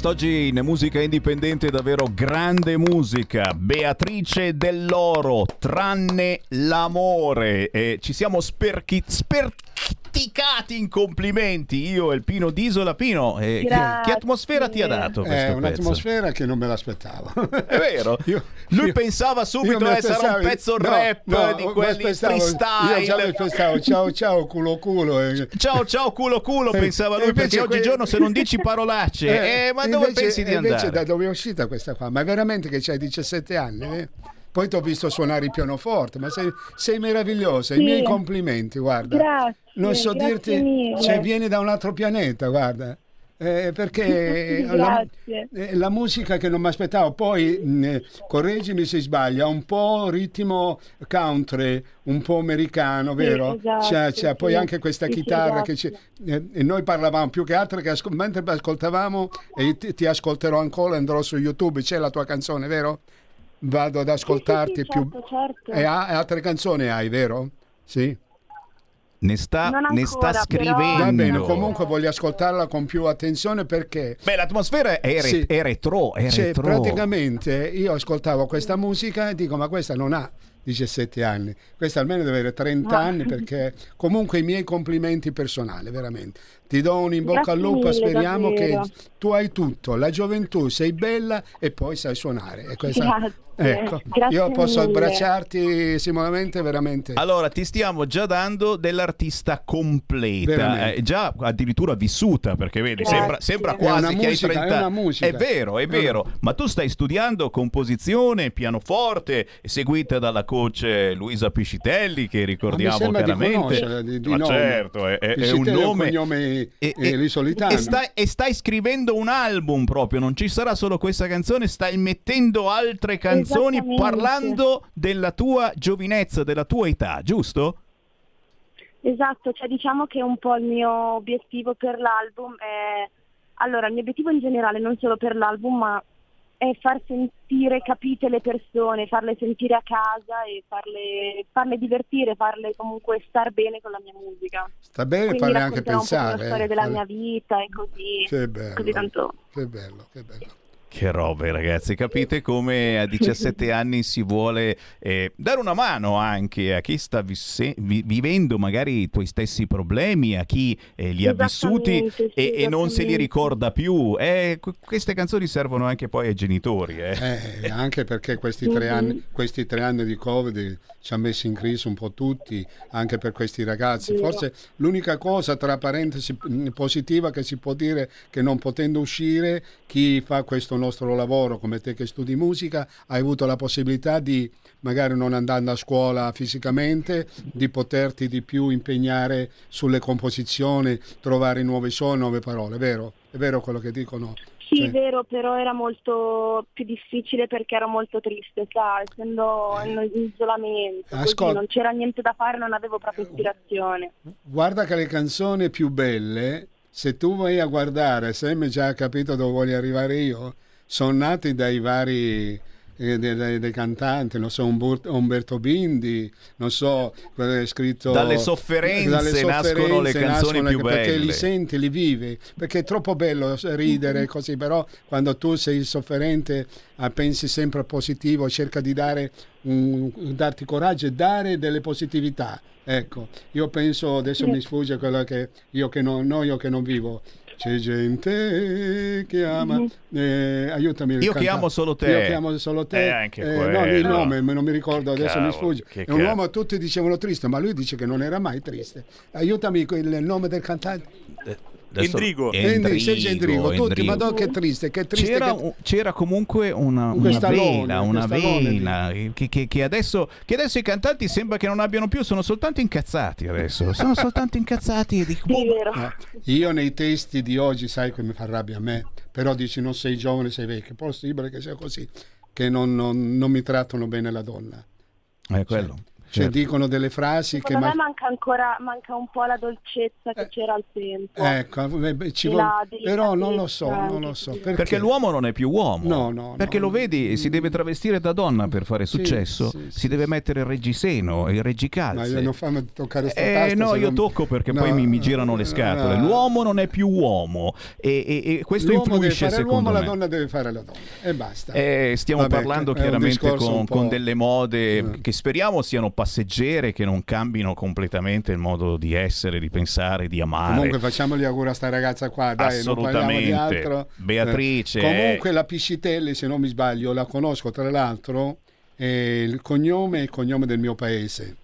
Quest'oggi in musica indipendente davvero grande musica. Beatrice dell'Oro, tranne l'amore. E ci siamo sperchi- sperticati in complimenti. Io e il Pino d'Isola. Pino, eh, che, che atmosfera ti ha dato questo È pezzo? un'atmosfera che non me l'aspettavo. È vero? [LAUGHS] Lui pensava subito io che sarà un pezzo no, rap no, di quelli freestyle. Io già mi aspettavo, ciao ciao, culo culo. eh. Ciao ciao culo culo, Eh, pensava lui, eh, perché oggigiorno que- se non dici [LAUGHS] parolacce, eh, ma dove invece- pensi di invece andare? da dove è uscita questa qua? Ma veramente che c'hai 17 anni? eh? Poi ti ho visto suonare il pianoforte, ma sei, sei meravigliosa. I Sì. miei complimenti, guarda. Grazie, non so dirti, mille. cioè vieni da un altro pianeta, guarda. Eh, perché [LAUGHS] la, Grazie. eh, la musica che non mi aspettavo, poi mh, correggimi se sbaglio, ha un po' ritmo country, un po' americano, vero? esatto, c'è, c'è poi sì. anche questa Sì, sì, chitarra che esatto. ci- eh, e noi parlavamo più che altro che ascol- mentre ascoltavamo e ti, ti ascolterò ancora, andrò su YouTube, c'è la tua canzone, vero? Vado ad ascoltarti sì, più... certo, certo. E ha- altre canzoni hai, vero? Sì. Ne sta, Non ne sta ancora, però- scrivendo. Va bene, comunque voglio ascoltarla con più attenzione perché... Beh, l'atmosfera è, re- Sì. è retro, è Cioè, retro. praticamente io ascoltavo questa musica e dico ma questa non ha 17 anni, questa almeno deve avere 30 No. anni perché comunque i miei complimenti personali, veramente. Ti do un in bocca Grazie al lupo, mille, speriamo davvero. che tu hai tutto, la gioventù, sei bella e poi sai suonare. E questa- Grazie, Ecco, grazie io posso mille. abbracciarti sicuramente veramente. Allora, ti stiamo già dando dell'artista completa, eh, già addirittura vissuta, perché vedi, Grazie. sembra, sembra È quasi una che musica, hai è 30 una musica. È vero, è No, vero, ma tu stai studiando composizione, pianoforte, seguita dalla coach Luisa Piscitelli, che ricordiamo di chiaramente. conoscerla, di- di ma nome. certo, è, è- è è un nome... cognome, e, eh, risolitano. e stai, e stai scrivendo un album proprio, non ci sarà solo questa canzone, stai mettendo altre canzoni parlando della tua giovinezza, della tua età, giusto? Esatto, cioè diciamo che un po' il mio obiettivo per l'album è... Allora, il mio obiettivo in generale, non solo per l'album, ma è far sentire, capite le persone, farle sentire a casa e farle, farle divertire, farle comunque star bene con la mia musica. Sta bene Quindi farle anche pensare. la eh, storia della farle- mia vita e così. Che bello. Così tanto. Che bello, che bello. Che robe ragazzi, capite come a 17 [LAUGHS] anni si vuole eh, dare una mano anche a chi sta visse- vi- vivendo magari i tuoi stessi problemi, a chi eh, li ha vissuti sì, e, e non se li ricorda più. Eh, que- queste canzoni servono anche poi ai genitori. eh. Eh, anche perché questi tre, Mhm. anni, questi tre anni di Covid ci ha messo in crisi un po' tutti, anche per questi ragazzi. Forse l'unica cosa, tra parentesi, positiva che si può dire che non potendo uscire, chi fa questo nostro lavoro, come te che studi musica, hai avuto la possibilità di, magari non andando a scuola fisicamente, di poterti di più impegnare sulle composizioni, trovare nuovi suoni, nuove parole, vero? È vero quello che dicono? Sì, Cioè- è vero, però era molto più difficile perché ero molto triste, sa, essendo in isolamento, Ascolta. non c'era niente da fare, non avevo proprio ispirazione. Guarda che le canzoni più belle, se tu vai a guardare, se mi già capito dove voglio arrivare io, sono nate dai vari eh, dei, dei- dei cantanti, non so, Umberto Bindi, non so, quello che è scritto... Dalle sofferenze nascono le canzoni nascono più Perché belle. li senti, li vivi, perché è troppo bello ridere così, però quando tu sei sofferente ah, pensi sempre al positivo, cerca di dare un- darti coraggio e dare delle positività. Ecco, io penso, adesso mi sfugge quello che io che non, no, io che non vivo. C'è gente che ama, eh, aiutami. Io che cantare. amo solo te. Io che amo solo te. Eh, anche no, quello. il nome me- non mi ricordo, adesso mi Cavolo, sfugge. che È un cavolo. uomo, tutti dicevano triste, ma lui dice che non era mai triste. Aiutami con il nome del cantante. Endrigo. Endrigo, Sergio Endrigo, tutti, Endrigo. ma no, che triste, che triste. C'era, che- c'era comunque una, Un una quest'alone, vela, un una vela che, che- che adesso, che adesso i cantanti sembra che non abbiano più, sono soltanto incazzati adesso, sono soltanto incazzati. e dico, Sì, è vero. No, io nei testi di oggi, sai che mi fa rabbia a me, però dici non sei giovane, sei vecchio, è possibile che sia così, che non, non- non mi trattano bene la donna. È quello. Cioè certo. dicono delle frasi che... Secondo me ma- manca ancora manca un po' la dolcezza che c'era al tempo. Ecco, eh, beh, ci vuole- però non lo so, non lo so. Perché, Perché l'uomo non è più uomo. No, no, Perché no. lo vedi, si deve travestire da donna per fare Sì, successo. sì, si sì, deve mettere il reggiseno e il Ma reggicalze. io non fammi toccare sta Eh, tasta, no, io non- tocco perché No, poi mi, mi girano le no, scatole. no. L'uomo non è più uomo e, e- e questo L'uomo deve influisce fare secondo l'uomo, me. la donna deve fare la donna. E basta. Eh, stiamo Vabbè, parlando chiaramente con, delle mode Eh. che speriamo siano passeggere, che non cambino completamente il modo di essere, di pensare, di amare. Comunque facciamo gli auguri a sta ragazza qua, dai, non parliamo di altro. Beatrice, Eh, Comunque la Piscitelli, se non mi sbaglio, la conosco tra l'altro, e il cognome è il cognome del mio paese.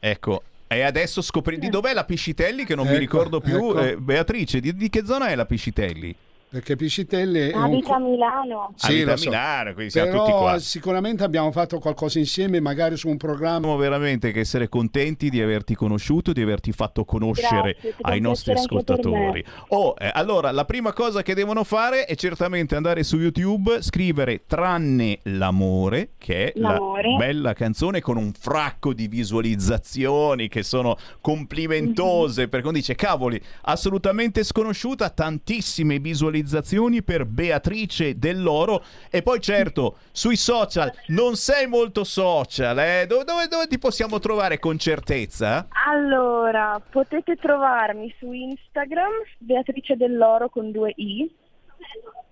ecco. E adesso scopri di dov'è la Piscitelli che non mi Ecco, ricordo più. ecco. Eh, Beatrice, di, di che zona è la Piscitelli? Perché Piscitelli è un... A Milano. Abita Sì, a so. Milano, quindi siamo Però tutti qua. sicuramente abbiamo fatto qualcosa insieme, magari su un programma. Dobbiamo veramente che essere contenti di averti conosciuto, di averti fatto conoscere Grazie, ai nostri ascoltatori. Oh, eh, allora, la prima cosa che devono fare è certamente andare su YouTube, scrivere Tranne l'amore, che è L'amore. la bella canzone con un fracco di visualizzazioni che sono complimentose, perché uno dice, cavoli, assolutamente sconosciuta, tantissime visualizzazioni per Beatrice Dell'Oro e poi certo, sui social, non sei molto social, eh? dove, dove- dove ti possiamo trovare con certezza? Allora, potete trovarmi su Instagram Beatrice dell'Oro con due i.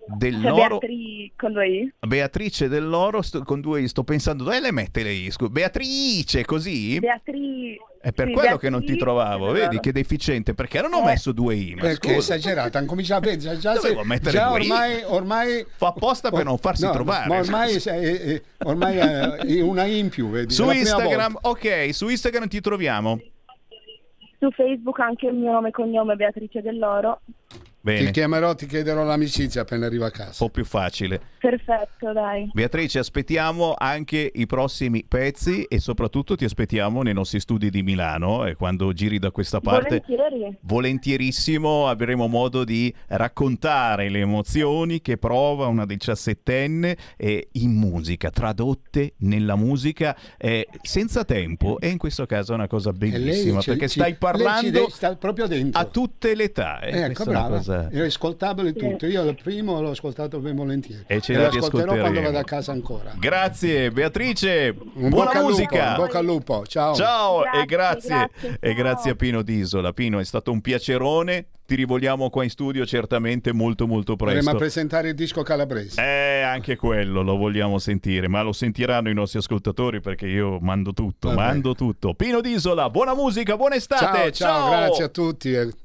Dell'Oro... Beatri con due i. Beatrice Dell'Oro, sto, con due i, sto pensando, dove le mette le i? Beatrice, così? Beatri È per sì, quello che non ti Beatrice trovavo, vedi che deficiente, perché non ho Eh. messo due i? Perché è esagerata, hanno cominciato a già, già, Dovevo se- mettere già due i. ormai, ormai Fa apposta per non farsi No, trovare. Ma ormai, è, ormai è una I in più, vedi? Su Instagram, ok, su Instagram ti troviamo. Su Facebook anche il mio nome e cognome Beatrice dell'Oro. Bene, Ti chiamerò, ti chiederò l'amicizia appena arrivo a casa. un po' più facile. Perfetto, dai. Beatrice, aspettiamo anche i prossimi pezzi e soprattutto ti aspettiamo nei nostri studi di Milano e quando giri da questa parte. Volentieri. Volentierissimo avremo modo di raccontare le emozioni che prova una diciassettenne eh, in musica, tradotte nella musica eh, senza tempo e in questo caso è una cosa lei bellissima perché ci- stai parlando sta proprio dentro. a tutte le età. eh, Ecco, è una cosa- È ascoltabile tutto. Io il primo l'ho ascoltato ben volentieri. E ce la ascolterò quando vado a casa ancora. Grazie Beatrice, Un buona bocca lupo, musica. un bocca al lupo. Ciao. Ciao Grazie, e grazie, grazie, e ciao. grazie a Pino Disola. Pino è stato un piacerone, ti rivogliamo qua in studio certamente molto molto Andremo a presto. presentare il disco calabrese. Eh, anche quello lo vogliamo sentire, ma lo sentiranno i nostri ascoltatori perché io mando tutto, Vabbè. mando tutto. Pino Disola, buona musica, buona estate. Ciao, ciao, grazie a tutti.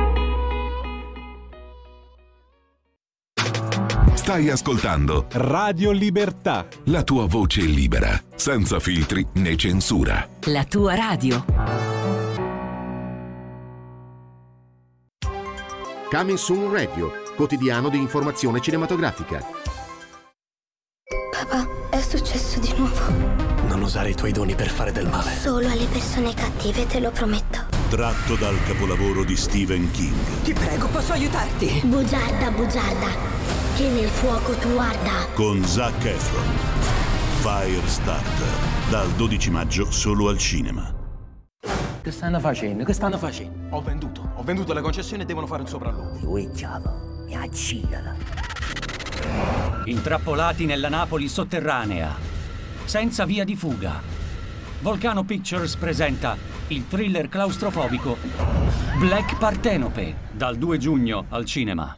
Stai ascoltando Radio Libertà. la tua voce libera, senza filtri né censura. La tua radio. Coming Soon Radio, quotidiano di informazione cinematografica. Papà, è successo di nuovo. Non usare i tuoi doni per fare del male. Solo alle persone cattive, te lo prometto. Tratto dal capolavoro di Stephen King. Ti prego, posso aiutarti? Bugiarda, bugiarda, che nel fuoco tu arda. Con Zac Efron. Firestarter. Dal 12 maggio solo al cinema. Che stanno facendo? Che stanno facendo? Ho venduto. Ho venduto le concessioni e devono fare un sopralluogo. Lui diavolo, mi accidala. Intrappolati nella Napoli sotterranea. Senza via di fuga. Volcano Pictures presenta il thriller claustrofobico Black Partenope dal 2 giugno al cinema.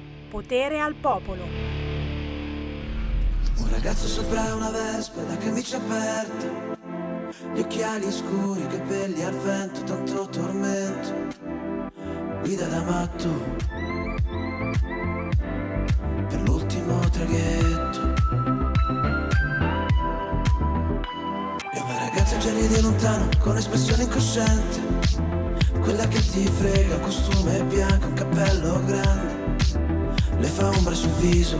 Potere al popolo. Un ragazzo sopra una vespa da camicia aperta Gli occhiali scuri, capelli al vento, tanto tormento Guida da matto Per l'ultimo traghetto E una ragazza già ride lontano con espressione incosciente Quella che ti frega, un costume bianco, un cappello grande Le fa ombra sul viso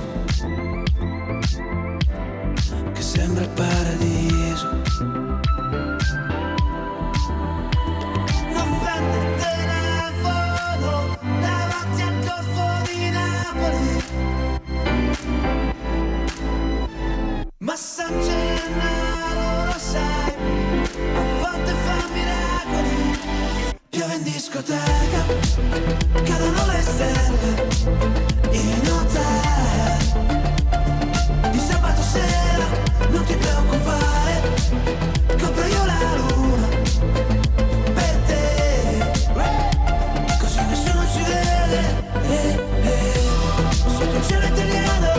Che sembra il paradiso. Non prende il telefono davanti al golfo di Napoli. Ma San Piove in discoteca Cadono le stelle In hotel. Di sabato sera Non ti preoccupare Copro io la luna Per te. Così nessuno ci vede eh, eh. Sotto il cielo italiano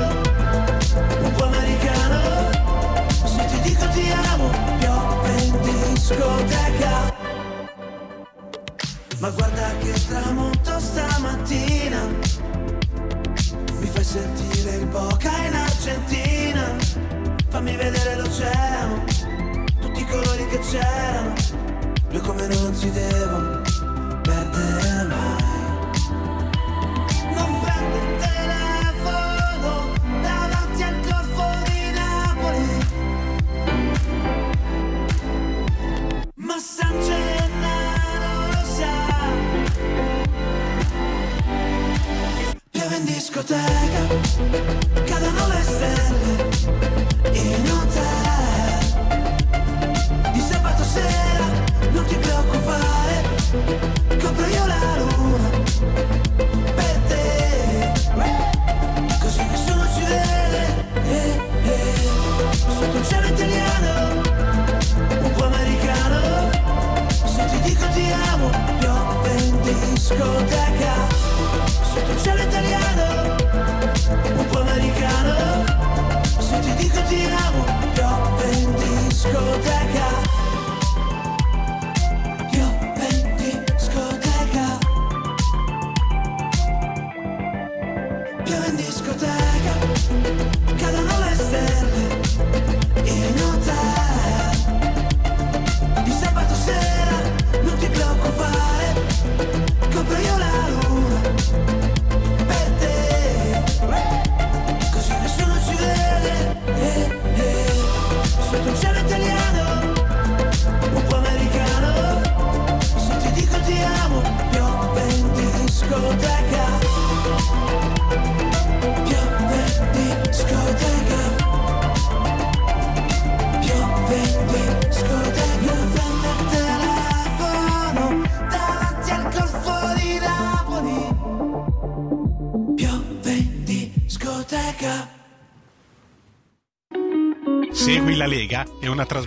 Un po' americano. Se ti dico ti amo Piove in discoteca ma guarda che tramonto stamattina. Mi fai sentire il Boca in Argentina. Fammi vedere l'oceano Tutti i colori che c'erano. Blu come non si devono in discoteca Cadono le stelle In hotel. Di sabato sera Non ti preoccupare Copro io la luna Per te. Così nessuno ci vede eh, eh. Sotto il cielo italiano un po' americano. Se ti dico ti amo Piove in discoteca Sotto il cielo italiano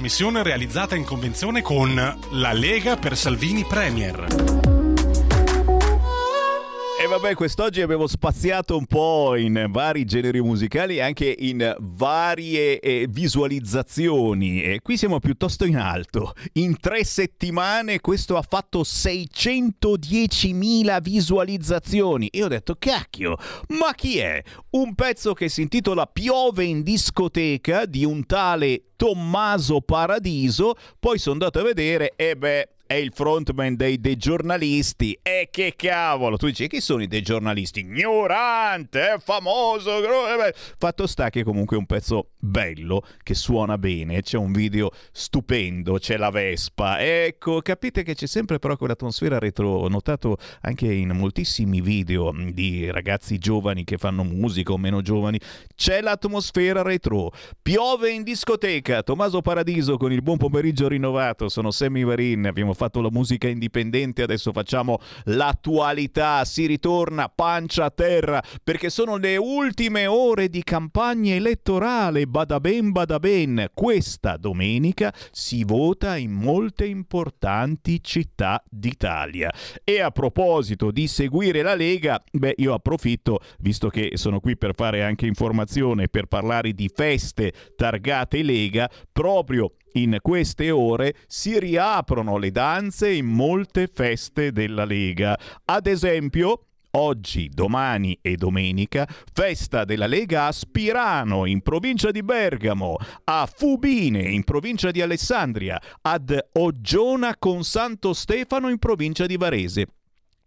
trasmissione realizzata in convenzione con La Lega per Salvini Premier. Vabbè, quest'oggi abbiamo spaziato un po' in vari generi musicali e anche in varie eh, visualizzazioni. E qui siamo piuttosto in alto. In tre settimane questo ha fatto 610.000 visualizzazioni. E ho detto, cacchio, ma chi è? Un pezzo che si intitola Piove in discoteca di un tale Tommaso Paradiso. Poi sono andato a vedere e beh è il frontman dei, dei giornalisti. E che cavolo! Tu dici, chi sono i dei giornalisti? Ignorante, è famoso. eh, Fatto sta che comunque è un pezzo bello, che suona bene, c'è un video stupendo, c'è la Vespa. Ecco, capite che c'è sempre però quell'atmosfera retro. Ho notato anche in moltissimi video di ragazzi giovani che fanno musica o meno giovani. C'è l'atmosfera retro. Piove in discoteca. Tommaso Paradiso con il buon pomeriggio rinnovato. Sono Sammy Varin. Abbiamo fatto la musica indipendente, adesso facciamo l'attualità, si ritorna pancia a terra perché sono le ultime ore di campagna elettorale, bada ben bada ben, questa domenica si vota in molte importanti città d'Italia. E a proposito di seguire la Lega, beh io approfitto, visto che sono qui per fare anche informazione, per parlare di feste targate Lega, proprio in queste ore si riaprono le danze in molte feste della Lega. Ad esempio, oggi, domani e domenica, festa della Lega a Spirano, in provincia di Bergamo, a Fubine, in provincia di Alessandria, ad Oggiona con Santo Stefano, in provincia di Varese.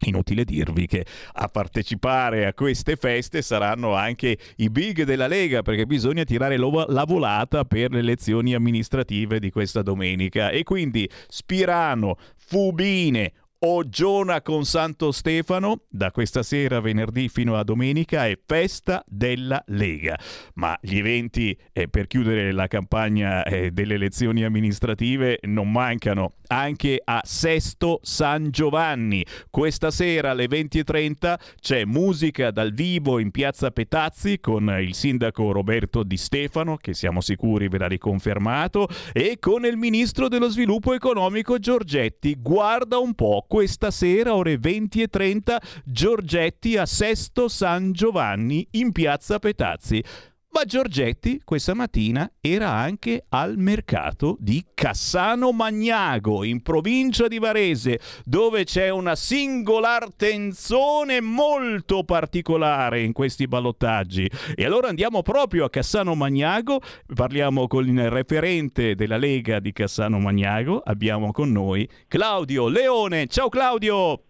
Inutile dirvi che a partecipare a queste feste saranno anche i big della Lega perché bisogna tirare la volata per le elezioni amministrative di questa domenica. E quindi Spirano, Fubine, Oggiona con Santo Stefano, da questa sera venerdì fino a domenica è festa della Lega. Ma gli eventi eh, per chiudere la campagna eh, delle elezioni amministrative non mancano anche a Sesto San Giovanni. Questa sera alle 20.30 c'è musica dal vivo in piazza Petazzi con il sindaco Roberto Di Stefano, che siamo sicuri verrà riconfermato, e con il ministro dello sviluppo economico Giorgetti. Guarda un po' questa sera, ore 20 e 30, Giorgetti a Sesto San Giovanni in piazza Petazzi. Ma Giorgetti questa mattina era anche al mercato di Cassano Magnago, in provincia di Varese, dove c'è una singolar tensione molto particolare in questi ballottaggi. E allora andiamo proprio a Cassano Magnago, parliamo con il referente della Lega di Cassano Magnago, abbiamo con noi Claudio Leone. Ciao Claudio!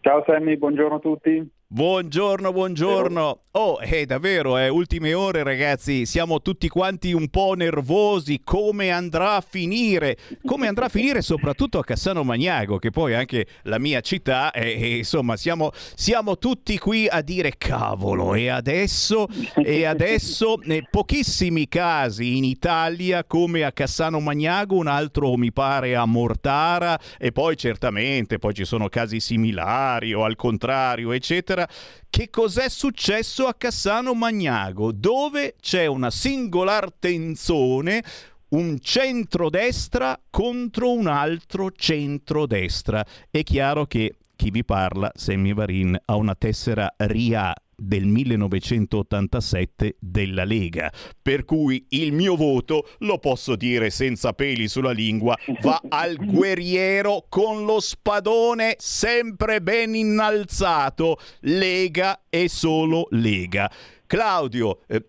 Ciao Sammy, buongiorno a tutti. Buongiorno, buongiorno. Oh, è davvero, eh, ultime ore ragazzi, siamo tutti quanti un po' nervosi, come andrà a finire? Come andrà a finire soprattutto a Cassano Magnago, che poi è anche la mia città, e, e insomma siamo, siamo, tutti qui a dire cavolo, e adesso, e adesso eh, pochissimi casi in Italia come a Cassano Magnago, un altro mi pare a Mortara, e poi certamente, poi ci sono casi similari o al contrario, eccetera che cos'è successo a Cassano Magnago, dove c'è una singolar tensione un centrodestra contro un altro centrodestra. È chiaro che chi vi parla, Sammy Varin, ha una tessera RIA del 1987 della Lega. Per cui il mio voto, lo posso dire senza peli sulla lingua, va [LAUGHS] al guerriero con lo spadone sempre ben innalzato. Lega e solo Lega. Claudio, eh,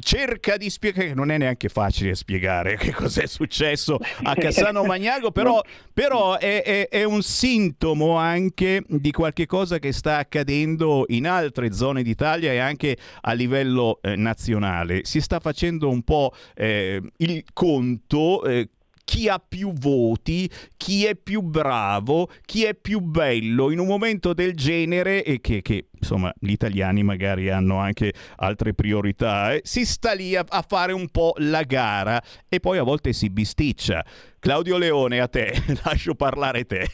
cerca di spiegare, non è neanche facile spiegare che cos'è successo a [LAUGHS] Cassano Magnago, però, però è, è, è, un sintomo anche di qualche cosa che sta accadendo in altre zone d'Italia e anche a livello eh, nazionale. Si sta facendo un po' eh, il conto eh, chi ha più voti, chi è più bravo, chi è più bello in un momento del genere e che, che insomma gli italiani magari hanno anche altre priorità, eh? si sta lì a, a fare un po' la gara e poi a volte si bisticcia. Claudio Leone, a te, [LAUGHS] lascio parlare te.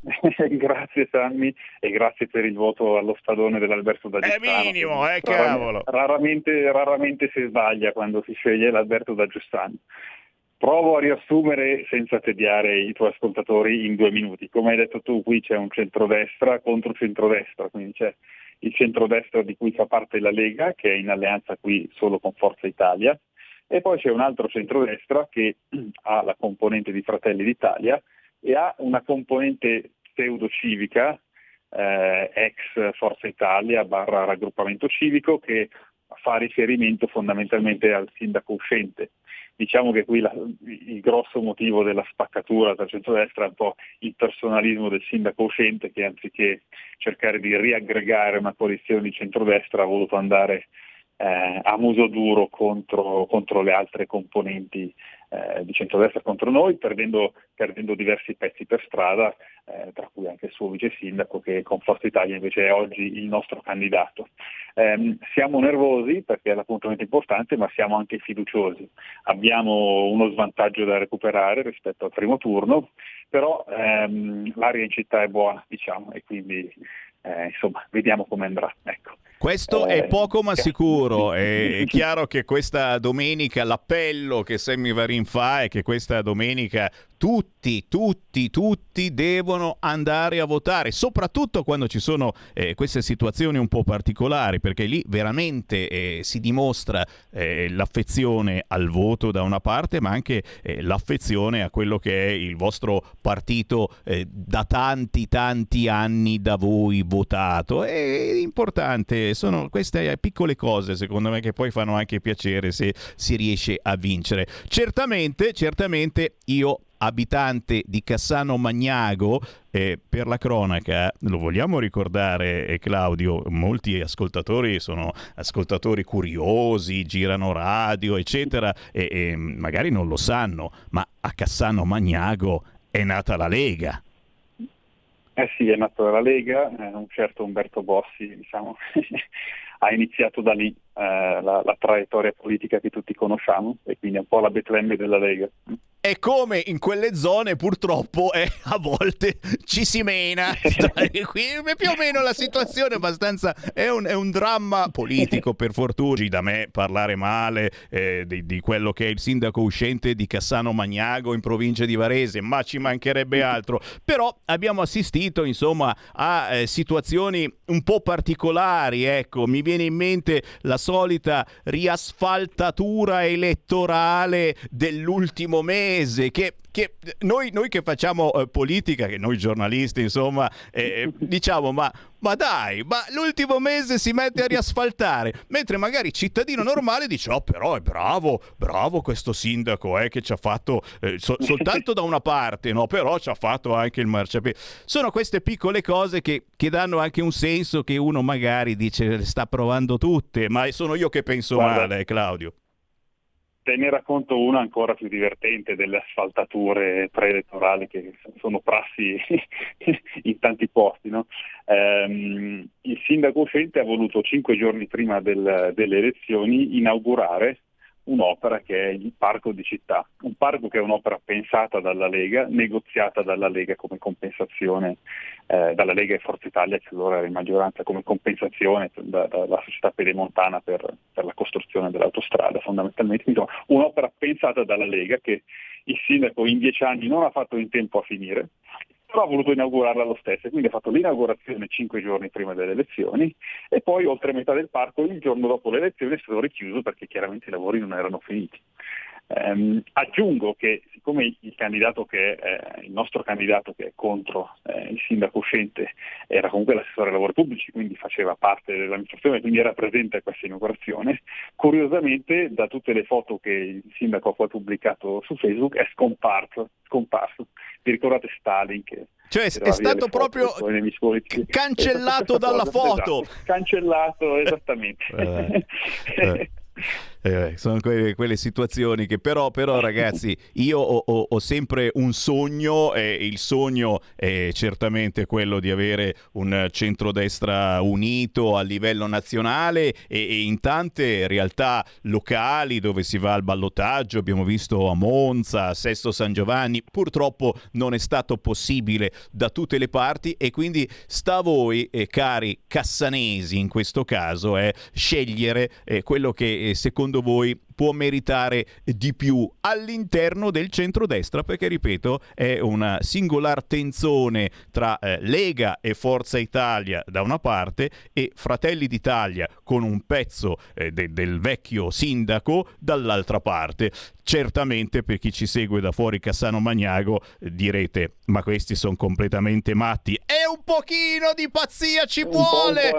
[LAUGHS] grazie Sammy e grazie per il voto allo stadone dell'Alberto da Giustano. È minimo, eh cavolo. Raramente, raramente si sbaglia quando si sceglie l'Alberto da Giustano. Provo a riassumere senza tediare i tuoi ascoltatori in due minuti. Come hai detto tu, qui c'è un centrodestra contro centrodestra, quindi c'è il centrodestra di cui fa parte la Lega, che è in alleanza qui solo con Forza Italia, e poi c'è un altro centrodestra che [CLEARS THROAT] ha la componente di Fratelli d'Italia e ha una componente pseudo-civica, eh, ex Forza Italia barra raggruppamento civico, che fa riferimento fondamentalmente al sindaco uscente. Diciamo che qui la, il grosso motivo della spaccatura tra centrodestra è un po' il personalismo del sindaco uscente che anziché cercare di riaggregare una coalizione di centrodestra ha voluto andare eh, a muso duro contro, contro, le altre componenti eh, di centrodestra contro noi, perdendo, perdendo diversi pezzi per strada, eh, tra cui anche il suo vice sindaco che con Forza Italia invece è oggi il nostro candidato. Eh, siamo nervosi perché è l'appuntamento importante, ma siamo anche fiduciosi. Abbiamo uno svantaggio da recuperare rispetto al primo turno, però ehm, l'aria in città è buona, diciamo, e quindi eh, insomma, vediamo come andrà. Ecco. Questo eh, è poco ma sicuro, [LAUGHS] è, chiaro che questa domenica l'appello che Sammy Varin fa è che questa domenica tutti, tutti, tutti devono andare a votare, soprattutto quando ci sono eh, queste situazioni un po' particolari, perché lì veramente eh, si dimostra eh, l'affezione al voto da una parte, ma anche eh, l'affezione a quello che è il vostro partito eh, da tanti, tanti anni da voi votato. È importante, sono queste piccole cose secondo me che poi fanno anche piacere se si riesce a vincere. Certamente, certamente io abitante di Cassano Magnago. Eh, per la cronaca, lo vogliamo ricordare, eh, Claudio, molti ascoltatori sono ascoltatori curiosi, girano radio, eccetera, e, e magari non lo sanno, ma a Cassano Magnago è nata la Lega. Eh sì, è nata la Lega, eh, un certo Umberto Bossi, diciamo, [LAUGHS] ha iniziato da lì eh, la, la, traiettoria politica che tutti conosciamo e quindi è un po' la Betlemme della Lega. E come in quelle zone purtroppo eh, a volte ci si mena, [LAUGHS] qui più o meno la situazione è abbastanza, è un, è un dramma politico per fortuna, da me parlare male eh, di, di, quello che è il sindaco uscente di Cassano Magnago in provincia di Varese, ma ci mancherebbe altro, però abbiamo assistito insomma a eh, situazioni un po' particolari, ecco, mi viene in mente la solita riasfaltatura elettorale dell'ultimo mese che che noi, noi, che facciamo eh, politica, che noi giornalisti, insomma, eh, eh, [LAUGHS] diciamo, ma, ma, dai, ma l'ultimo mese si mette a riasfaltare, mentre magari cittadino normale dice, oh però è bravo, bravo questo sindaco eh, che ci ha fatto eh, so, [LAUGHS] soltanto da una parte, no, però ci ha fatto anche il marciapiede. Sono queste piccole cose che, che, danno anche un senso che uno magari dice, le sta provando tutte, ma sono io che penso Guarda. male, Claudio. Te ne racconto una ancora più divertente delle asfaltature preelettorali che sono prassi [LAUGHS] in tanti posti. No? Ehm, il sindaco uscente ha voluto cinque giorni prima del, delle elezioni inaugurare un'opera che è il Parco di Città, un parco che è un'opera pensata dalla Lega, negoziata dalla Lega come compensazione, eh, dalla Lega e Forza Italia che allora era in maggioranza come compensazione da, dalla società pedemontana per, per, la costruzione dell'autostrada fondamentalmente, insomma un'opera pensata dalla Lega che il sindaco in dieci anni non ha fatto in tempo a finire però ha voluto inaugurarla lo stesso, quindi ha fatto l'inaugurazione cinque giorni prima delle elezioni e poi oltre metà del parco il giorno dopo le elezioni è stato richiuso perché chiaramente i lavori non erano finiti. Um, aggiungo che siccome il candidato che eh, il nostro candidato che è contro eh, il sindaco uscente era comunque l'assessore ai lavori pubblici, quindi faceva parte dell'amministrazione, quindi era presente a questa inaugurazione, curiosamente da tutte le foto che il sindaco ha poi pubblicato su Facebook è scomparso. scomparso. Vi ricordate Stalin che cioè è stato proprio cancellato [LAUGHS] dalla foto. Esatto. Cancellato, esattamente. Eh, eh. [LAUGHS] Eh, sono quelle, quelle, situazioni che però, però ragazzi, io ho, ho, ho, sempre un sogno e il sogno è certamente quello di avere un centrodestra unito a livello nazionale e, e in tante realtà locali dove si va al ballottaggio, abbiamo visto a Monza, a Sesto San Giovanni, purtroppo non è stato possibile da tutte le parti e quindi sta a voi, eh, cari cassanesi in questo caso, eh, scegliere eh, quello che eh, secondo voi può meritare di più all'interno del centrodestra perché ripeto è una singolar tenzone tra eh, Lega e Forza Italia da una parte e Fratelli d'Italia con un pezzo eh, de- del vecchio sindaco dall'altra parte. Certamente per chi ci segue da fuori Cassano Magnago eh, direte ma questi sono completamente matti. E un pochino di pazzia ci Un vuole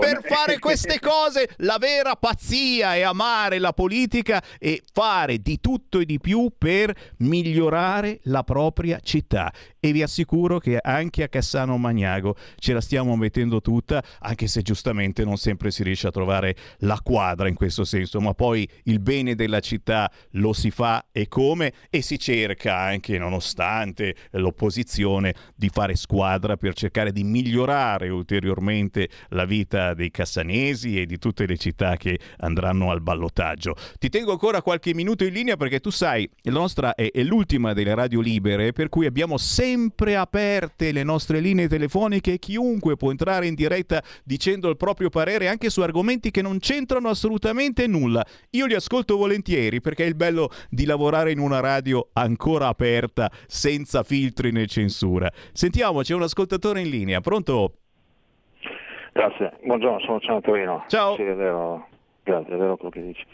per fare queste [LAUGHS] cose. La vera pazzia è amare la politica e fare di tutto e di più per migliorare la propria città. E vi assicuro che anche a Cassano Magnago ce la stiamo mettendo tutta, anche se giustamente non sempre si riesce a trovare la quadra in questo senso, ma poi il bene della città lo si fa e come e si cerca anche nonostante l'opposizione di fare squadra per cercare di migliorare ulteriormente la vita dei cassanesi e di tutte le città che andranno al ballottaggio. Ti tengo ancora qualche minuto in linea perché tu sai, la nostra è, è l'ultima delle radio libere per cui abbiamo sempre aperte le nostre linee telefoniche e chiunque può entrare in diretta dicendo il proprio parere anche su argomenti che non c'entrano assolutamente nulla. Io li ascolto volentieri perché è il bello di lavorare in una radio ancora aperta, senza filtri né censura. Sentiamo, c'è un ascoltatore in linea, pronto? Grazie, buongiorno, sono Luciano Torino. Ciao. Sì, è vero, grazie, è vero quello che dici.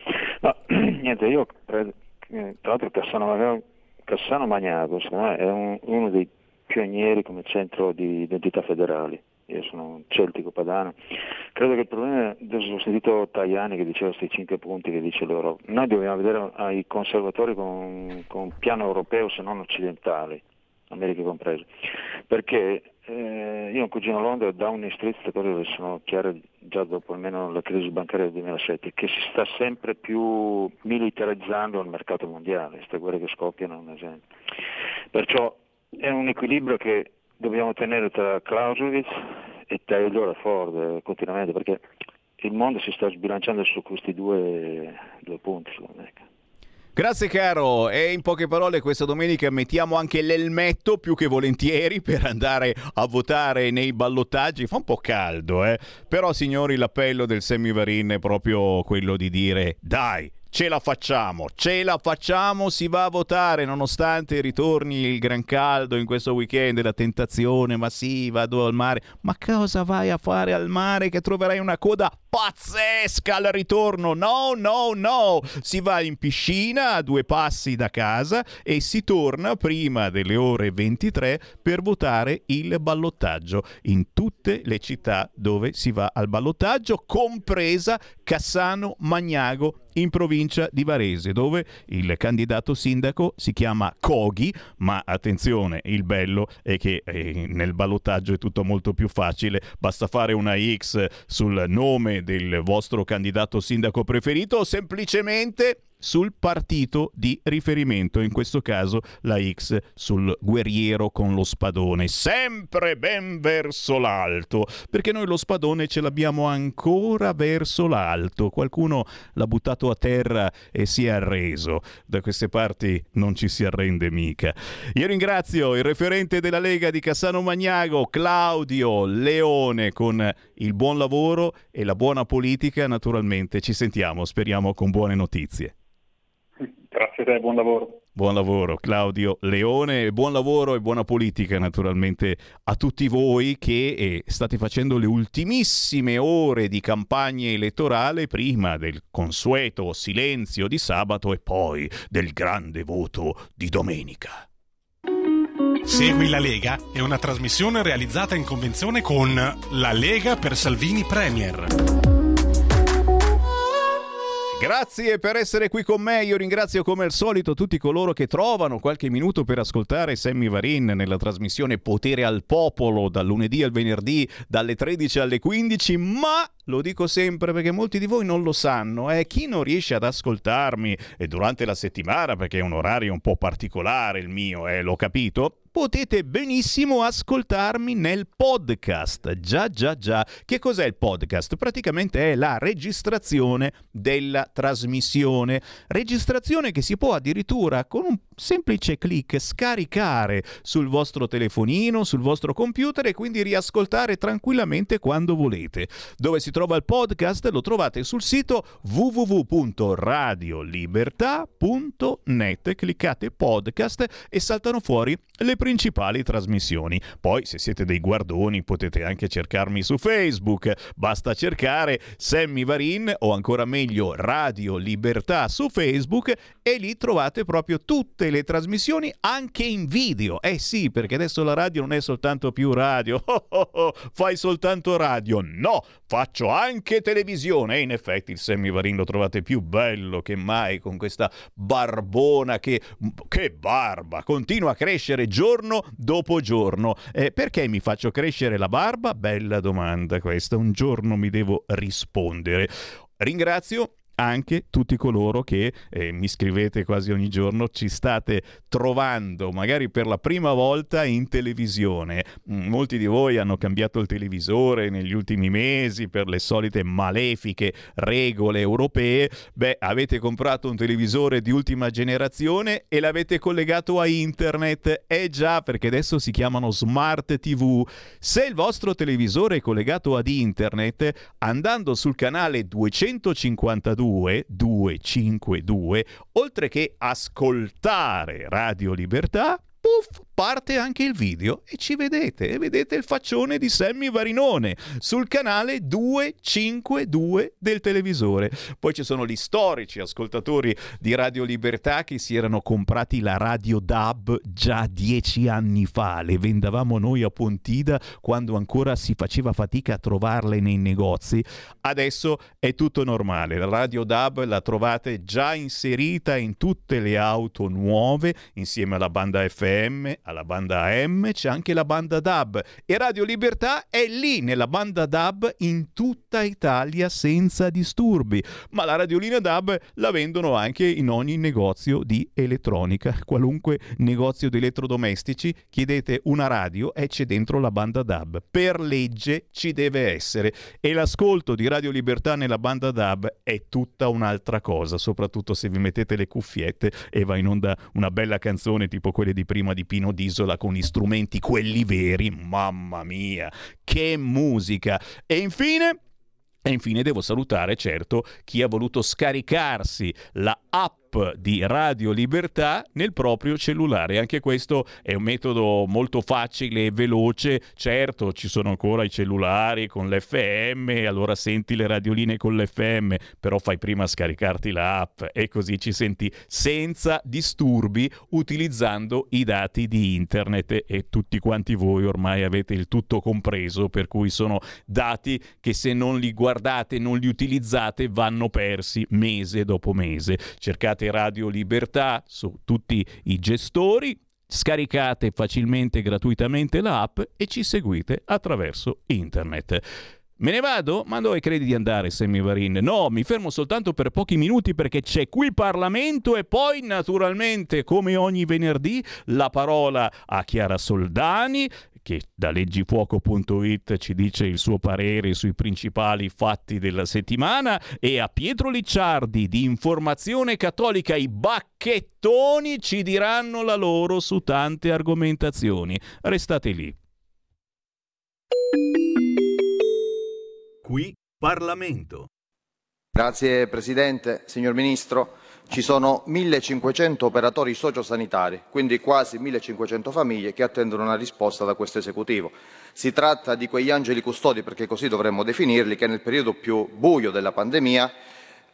No, [CLEARS THROAT] niente, io credo, che, tra l'altro Cassano, Cassano Magnago, secondo me, è un- uno dei pionieri come centro di identità federali. Io sono un celtico padano. Credo che il problema, adesso ho sentito Tajani che diceva questi cinque punti che dice loro, noi dobbiamo vedere ai conservatori con, con un piano europeo se non occidentale, America compresa, perché eh, io ho un cugino a Londra, Street, queste cose le sono chiare già dopo almeno la crisi bancaria del 2007, che si sta sempre più militarizzando il mercato mondiale, queste guerre che scoppiano è un esempio. Perciò è un equilibrio che dobbiamo tenere tra Clausewitz e Taylor e Ford eh, continuamente, perché il mondo si sta sbilanciando su questi due, due punti, secondo me. Grazie caro e in poche parole questa domenica mettiamo anche l'elmetto più che volentieri [LAUGHS] per andare a votare nei ballottaggi. Fa un po' caldo, eh? Però signori l'appello del Semivarin è proprio quello di dire dai, ce la facciamo, ce la facciamo, si va a votare nonostante ritorni il gran caldo in questo weekend, la tentazione, ma sì, vado al mare. Ma cosa vai a fare al mare che troverai una coda pazzesca al ritorno? No, no, no, si va in piscina a due passi da casa e si torna prima delle ore 23 per votare il ballottaggio in tutte le città dove si va al ballottaggio, compresa Cassano Magnago in provincia di Varese, dove il candidato sindaco si chiama Coghi, ma attenzione, il bello è che eh, nel ballottaggio è tutto molto più facile, basta fare una X sul nome del vostro candidato sindaco preferito o semplicemente sul partito di riferimento, in questo caso la X sul guerriero con lo spadone, sempre ben verso l'alto, perché noi lo spadone ce l'abbiamo ancora verso l'alto, qualcuno l'ha buttato a terra e si è arreso, da queste parti non ci si arrende mica. Io ringrazio il referente della Lega di Cassano Magnago, Claudio Leone, con il buon lavoro e la buona politica, naturalmente ci sentiamo, speriamo con buone notizie. Grazie a te, buon lavoro. Buon lavoro Claudio Leone, buon lavoro e buona politica naturalmente a tutti voi che eh, state facendo le ultimissime ore di campagna elettorale prima del consueto silenzio di sabato e poi del grande voto di domenica. Segui la Lega è una trasmissione realizzata in convenzione con La Lega per Salvini Premier. Grazie per essere qui con me. Io ringrazio come al solito tutti coloro che trovano qualche minuto per ascoltare Sammy Varin nella trasmissione Potere al Popolo dal lunedì al venerdì dalle 13 alle 15, ma lo dico sempre perché molti di voi non lo sanno, eh? chi non riesce ad ascoltarmi e durante la settimana perché è un orario un po' particolare il mio, eh, l'ho capito, potete benissimo ascoltarmi nel podcast. Già, già, già. Che cos'è il podcast? Praticamente è la registrazione della trasmissione. Registrazione che si può addirittura con un semplice clic scaricare sul vostro telefonino, sul vostro computer e quindi riascoltare tranquillamente quando volete. Dove si trova il podcast lo trovate sul sito www.radiolibertà.net. Cliccate podcast e saltano fuori le principali trasmissioni. Poi se siete dei guardoni potete anche cercarmi su Facebook, basta cercare Sammy Varin o ancora meglio Radio Libertà su Facebook e lì trovate proprio tutte le trasmissioni anche in video. Eh sì, perché adesso la radio non è soltanto più radio. [LAUGHS] Oh, oh, oh, fai soltanto radio? No, faccio anche televisione. E in effetti il Sammy Varin lo trovate più bello che mai con questa barbona che... Che barba! Continua a crescere giorno dopo giorno. Eh, perché mi faccio crescere la barba? Bella domanda questa. Un giorno mi devo rispondere. Ringrazio anche tutti coloro che eh, mi scrivete quasi ogni giorno, ci state trovando magari per la prima volta in televisione. Mm, molti di voi hanno cambiato il televisore negli ultimi mesi per le solite malefiche regole europee. Beh, avete comprato un televisore di ultima generazione e l'avete collegato a internet. Eh già, perché adesso si chiamano smart TV. Se il vostro televisore è collegato ad internet, andando sul canale 252 252, oltre che ascoltare Radio Libertà, puff, parte anche il video e ci vedete, e vedete il faccione di Sammy Varinone sul canale 252 del televisore. Poi ci sono gli storici ascoltatori di Radio Libertà che si erano comprati la radio DAB già dieci anni fa, le vendavamo noi a Pontida quando ancora si faceva fatica a trovarle nei negozi. Adesso è tutto normale, la radio DAB la trovate già inserita in tutte le auto nuove insieme alla banda FM, alla banda AM, c'è anche la banda DAB e Radio Libertà è lì nella banda DAB in tutta Italia senza disturbi. Ma la radiolina DAB la vendono anche in ogni negozio di elettronica, qualunque negozio di elettrodomestici, chiedete una radio e c'è dentro la banda DAB. Per legge ci deve essere e l'ascolto di Radio Libertà nella banda DAB è tutta un'altra cosa, soprattutto se vi mettete le cuffiette e va in onda una bella canzone tipo quelle di prima di Pino Disola con gli strumenti quelli veri, mamma mia, che musica! E infine... E infine devo salutare, certo, chi ha voluto scaricarsi la app di Radio Libertà nel proprio cellulare. Anche questo è un metodo molto facile e veloce. Certo, ci sono ancora i cellulari con l'FM, allora senti le radioline con l'FM, però fai prima a scaricarti l'app e così ci senti senza disturbi utilizzando i dati di internet e tutti quanti voi ormai avete il tutto compreso, per cui sono dati che se non li guardate, non li utilizzate, vanno persi mese dopo mese. Cercate Radio Libertà su tutti i gestori, scaricate facilmente gratuitamente l'app e ci seguite attraverso internet. Me ne vado? Ma dove credi di andare, Sammy Varin? No, mi fermo soltanto per pochi minuti perché c'è qui Parlamento e poi, naturalmente, come ogni venerdì, la parola a Chiara Soldani, che da leggifuoco.it ci dice il suo parere sui principali fatti della settimana, e a Pietro Licciardi di Informazione Cattolica i bacchettoni ci diranno la loro su tante argomentazioni. Restate lì. Qui Parlamento. Grazie Presidente, signor Ministro. Ci sono 1500 operatori sociosanitari, quindi quasi 1500 famiglie che attendono una risposta da questo esecutivo. Si tratta di quegli angeli custodi, perché così dovremmo definirli, che nel periodo più buio della pandemia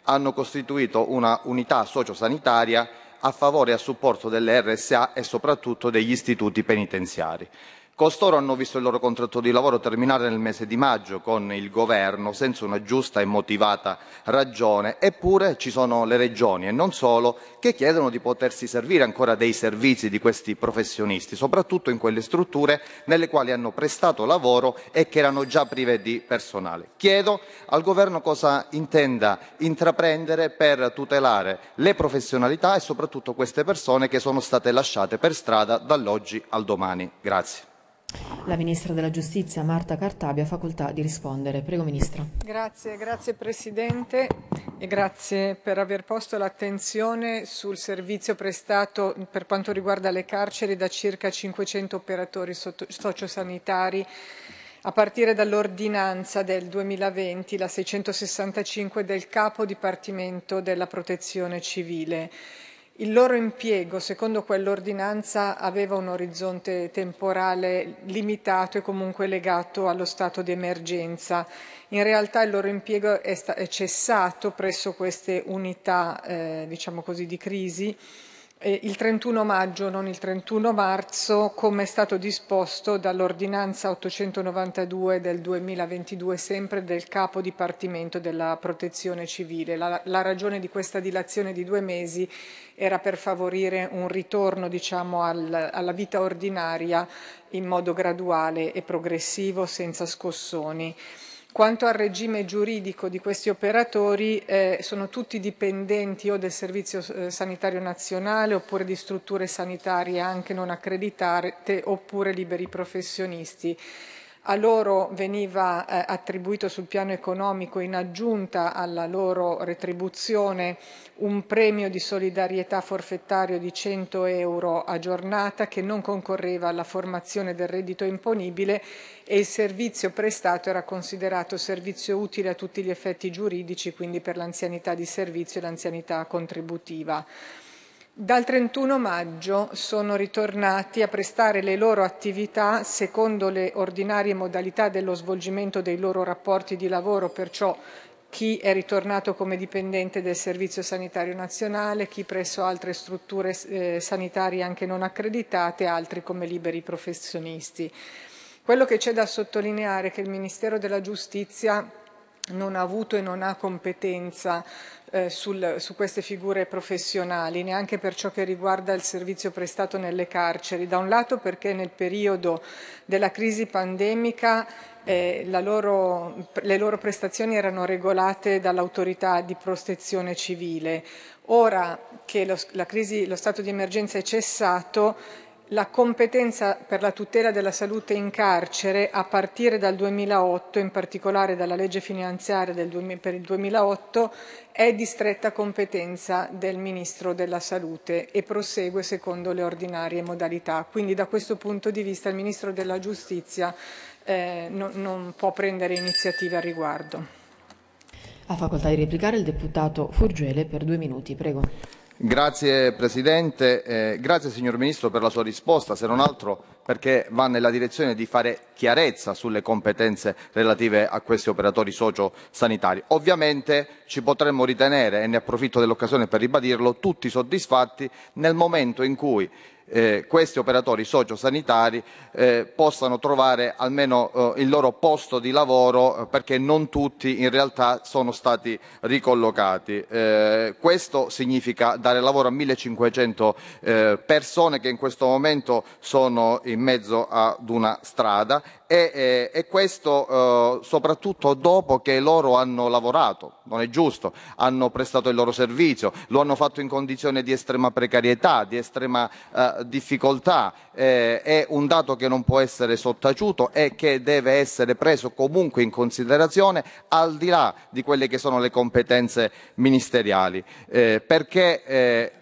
hanno costituito una unità sociosanitaria a favore e a supporto delle RSA e soprattutto degli istituti penitenziari. Costoro hanno visto il loro contratto di lavoro terminare nel mese di maggio con il governo senza una giusta e motivata ragione, eppure ci sono le regioni e non solo che chiedono di potersi servire ancora dei servizi di questi professionisti, soprattutto in quelle strutture nelle quali hanno prestato lavoro e che erano già prive di personale. Chiedo al governo cosa intenda intraprendere per tutelare le professionalità e soprattutto queste persone che sono state lasciate per strada dall'oggi al domani. Grazie. La Ministra della Giustizia Marta Cartabia ha facoltà di rispondere. Prego Ministra. Grazie, grazie Presidente e grazie per aver posto l'attenzione sul servizio prestato per quanto riguarda le carceri da circa 500 operatori sociosanitari a partire dall'ordinanza del 2020, la 665 del Capo Dipartimento della Protezione Civile. Il loro impiego, secondo quell'ordinanza, aveva un orizzonte temporale limitato e comunque legato allo stato di emergenza. In realtà il loro impiego è, cessato presso queste unità, eh, diciamo così, di crisi il 31 maggio, non il 31 marzo, come è stato disposto dall'ordinanza 892 del 2022, sempre del capo dipartimento della protezione civile. La, la ragione di questa dilazione di due mesi era per favorire un ritorno diciamo, al, alla vita ordinaria in modo graduale e progressivo, senza scossoni. Quanto al regime giuridico di questi operatori, eh, sono tutti dipendenti o del Servizio eh, Sanitario Nazionale oppure di strutture sanitarie anche non accreditate oppure liberi professionisti. A loro veniva eh, attribuito sul piano economico, in aggiunta alla loro retribuzione, un premio di solidarietà forfettario di 100 euro a giornata che non concorreva alla formazione del reddito imponibile e il servizio prestato era considerato servizio utile a tutti gli effetti giuridici, quindi per l'anzianità di servizio e l'anzianità contributiva. Dal 31 maggio sono ritornati a prestare le loro attività secondo le ordinarie modalità dello svolgimento dei loro rapporti di lavoro, perciò chi è ritornato come dipendente del Servizio Sanitario Nazionale, chi presso altre strutture eh, sanitarie anche non accreditate, altri come liberi professionisti. Quello che c'è da sottolineare è che il Ministero della Giustizia non ha avuto e non ha competenza eh, sul, su queste figure professionali, neanche per ciò che riguarda il servizio prestato nelle carceri. Da un lato perché nel periodo della crisi pandemica eh, loro, le loro prestazioni erano regolate dall'autorità di protezione civile. Ora che lo, crisi, lo stato di emergenza è cessato, la competenza per la tutela della salute in carcere a partire dal 2008, in particolare dalla legge finanziaria del, per il 2008, è di stretta competenza del Ministro della Salute e prosegue secondo le ordinarie modalità. Quindi da questo punto di vista il Ministro della Giustizia eh, non, non può prendere iniziative al riguardo. Ha facoltà di replicare il deputato Furgele per due minuti. Prego. Grazie Presidente, eh, grazie signor Ministro per la sua risposta, se non altro perché va nella direzione di fare chiarezza sulle competenze relative a questi operatori sociosanitari. Ovviamente ci potremmo ritenere, e ne approfitto dell'occasione per ribadirlo, tutti soddisfatti nel momento in cui eh, questi operatori sociosanitari eh, possano trovare almeno eh, il loro posto di lavoro eh, perché non tutti in realtà sono stati ricollocati. Eh, questo significa dare lavoro a 1500 eh, persone che in questo momento sono in mezzo ad una strada e, e, questo soprattutto dopo che loro hanno lavorato, non è giusto, hanno prestato il loro servizio, lo hanno fatto in condizioni di estrema precarietà, di estrema difficoltà, eh, è un dato che non può essere sottaciuto e che deve essere preso comunque in considerazione al di là di quelle che sono le competenze ministeriali, eh, perché eh,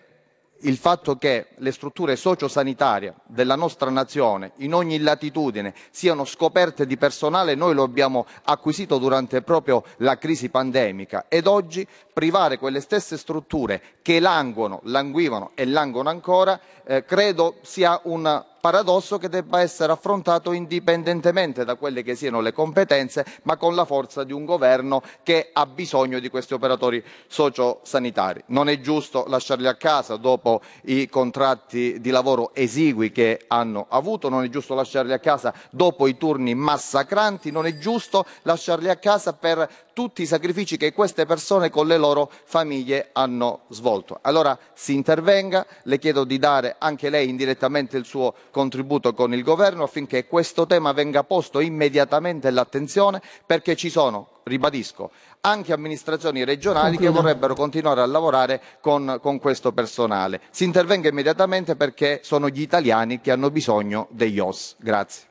il fatto che le strutture sociosanitarie della nostra nazione in ogni latitudine siano scoperte di personale noi lo abbiamo acquisito durante proprio la crisi pandemica. Ed oggi privare quelle stesse strutture che languono, languivano e languono ancora eh, credo sia un paradosso che debba essere affrontato indipendentemente da quelle che siano le competenze, ma con la forza di un governo che ha bisogno di questi operatori sociosanitari. Non è giusto lasciarli a casa dopo i contratti di lavoro esigui che hanno avuto, non è giusto lasciarli a casa dopo i turni massacranti, non è giusto lasciarli a casa per tutti i sacrifici che queste persone con le loro famiglie hanno svolto. Allora si intervenga, le chiedo di dare anche lei indirettamente il suo contributo con il Governo affinché questo tema venga posto immediatamente all'attenzione perché ci sono, ribadisco, anche amministrazioni regionali Concludo. che vorrebbero continuare a lavorare con, con questo personale. Si intervenga immediatamente perché sono gli italiani che hanno bisogno degli OS. Grazie.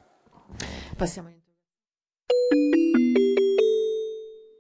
Passiamo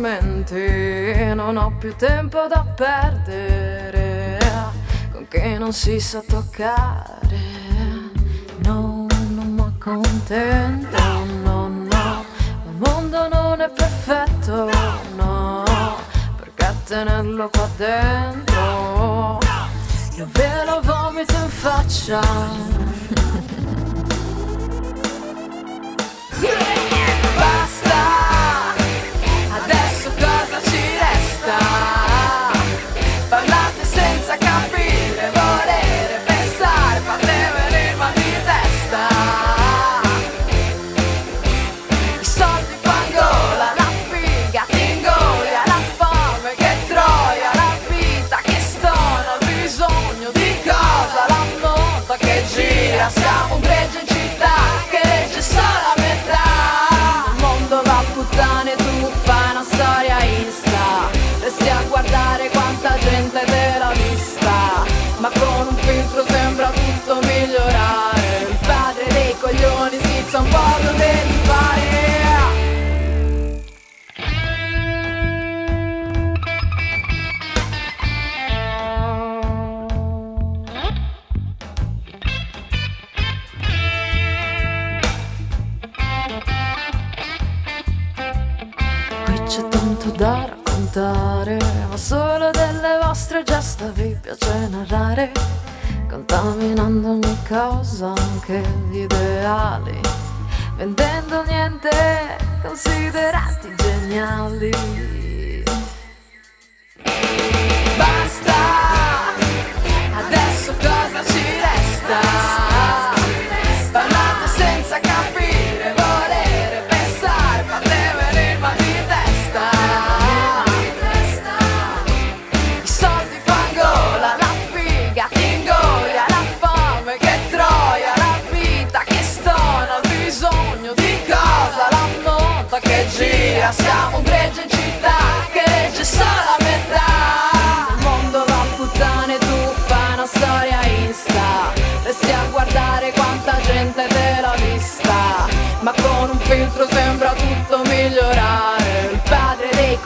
Tormenti. Non ho più tempo da perdere, con che non si sa toccare. No, non mi accontento, no, no. Il mondo non è perfetto, no, perché tenerlo qua dentro. Io ve lo vomito in faccia. [LAUGHS] Basta,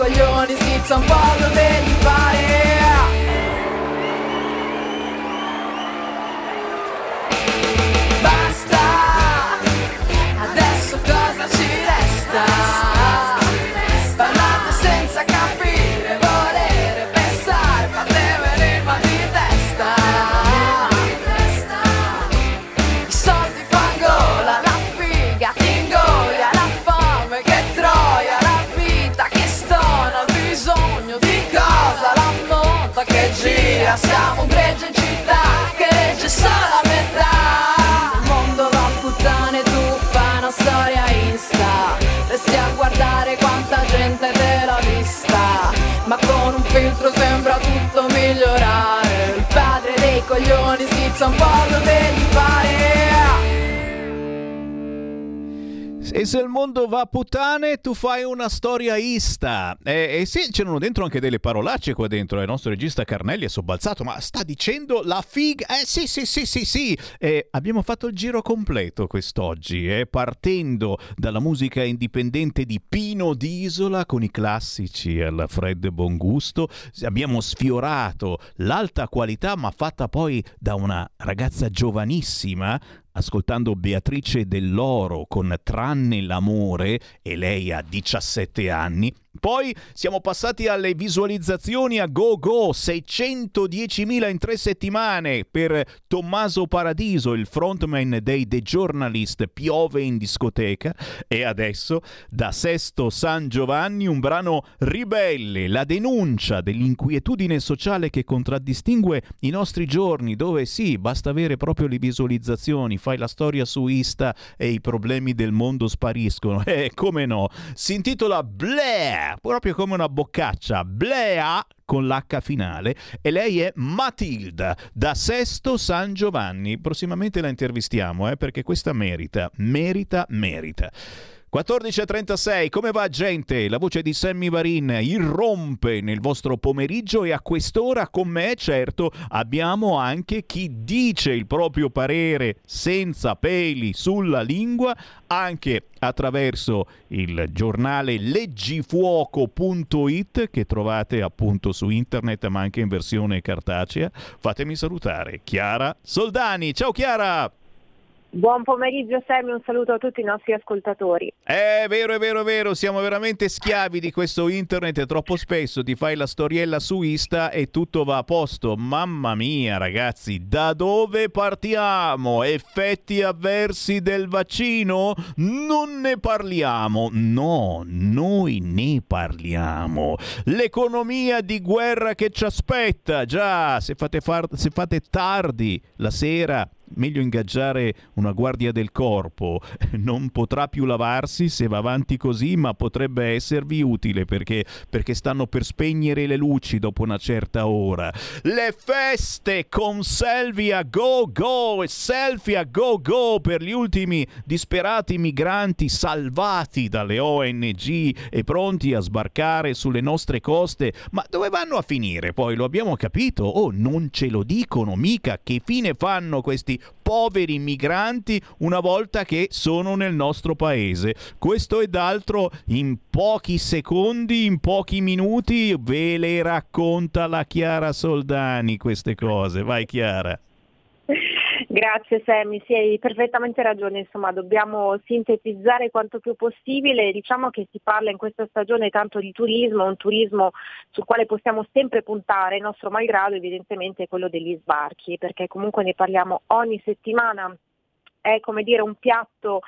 padre dei coglioni schizza un po' dove gli pare. Coglioni schizza un po' dove gli pare Se il mondo va a puttane, tu fai una storia ista. E, e sì, c'erano dentro anche delle parolacce qua dentro. Il nostro regista Carnelli è sobbalzato, ma sta dicendo la figa. Eh sì, sì, sì, sì, sì. E abbiamo fatto il giro completo quest'oggi, eh, partendo dalla musica indipendente di Pino d'Isola con i classici al Fred Bongusto. Abbiamo sfiorato l'alta qualità, ma fatta poi da una ragazza giovanissima ascoltando Beatrice Dell'Oro con Tranne l'amore e lei ha 17 anni. Poi siamo passati alle visualizzazioni a go go, 610.000 in tre settimane per Tommaso Paradiso, il frontman dei The Journalist, piove in discoteca e adesso da Sesto San Giovanni un brano ribelle, la denuncia dell'inquietudine sociale che contraddistingue i nostri giorni, dove sì, basta avere proprio le visualizzazioni, fai la storia su Insta e i problemi del mondo spariscono. [LAUGHS] Eh, come no? Si intitola Blair, proprio come una boccaccia, Blea con l'H finale e lei è Matilda da Sesto San Giovanni. Prossimamente la intervistiamo eh, perché questa merita, merita, merita. 14.36, come va gente? La voce di Sammy Varin irrompe nel vostro pomeriggio e a quest'ora con me, certo, abbiamo anche chi dice il proprio parere senza peli sulla lingua, anche attraverso il giornale leggifuoco.it che trovate appunto su internet ma anche in versione cartacea. Fatemi salutare Chiara Soldani. Ciao Chiara! Buon pomeriggio Sammy, un saluto a tutti i nostri ascoltatori. È vero, è vero, è vero, siamo veramente schiavi di questo internet troppo spesso ti fai la storiella su Insta e tutto va a posto. Mamma mia ragazzi, da dove partiamo? Effetti avversi del vaccino? Non ne parliamo, no, noi ne parliamo. L'economia di guerra che ci aspetta, già, se fate, far- se fate tardi la sera meglio ingaggiare una guardia del corpo. [LAUGHS] Non potrà più lavarsi se va avanti così, ma potrebbe esservi utile perché, perché stanno per spegnere le luci dopo una certa ora. Le feste con selfie a go go e selfie a go go per gli ultimi disperati migranti salvati dalle ONG e pronti a sbarcare sulle nostre coste. Ma dove vanno a finire? Poi lo abbiamo capito? Oh, non ce lo dicono mica. Che fine fanno questi poveri migranti una volta che sono nel nostro paese. Questo ed altro in pochi secondi, in pochi minuti ve le racconta la Chiara Soldani queste cose. Vai Chiara. Grazie Sammy, sì, hai perfettamente ragione, insomma dobbiamo sintetizzare quanto più possibile, diciamo che si parla in questa stagione tanto di turismo, un turismo sul quale possiamo sempre puntare, il nostro malgrado evidentemente è quello degli sbarchi, perché comunque ne parliamo ogni settimana. È come dire un piatto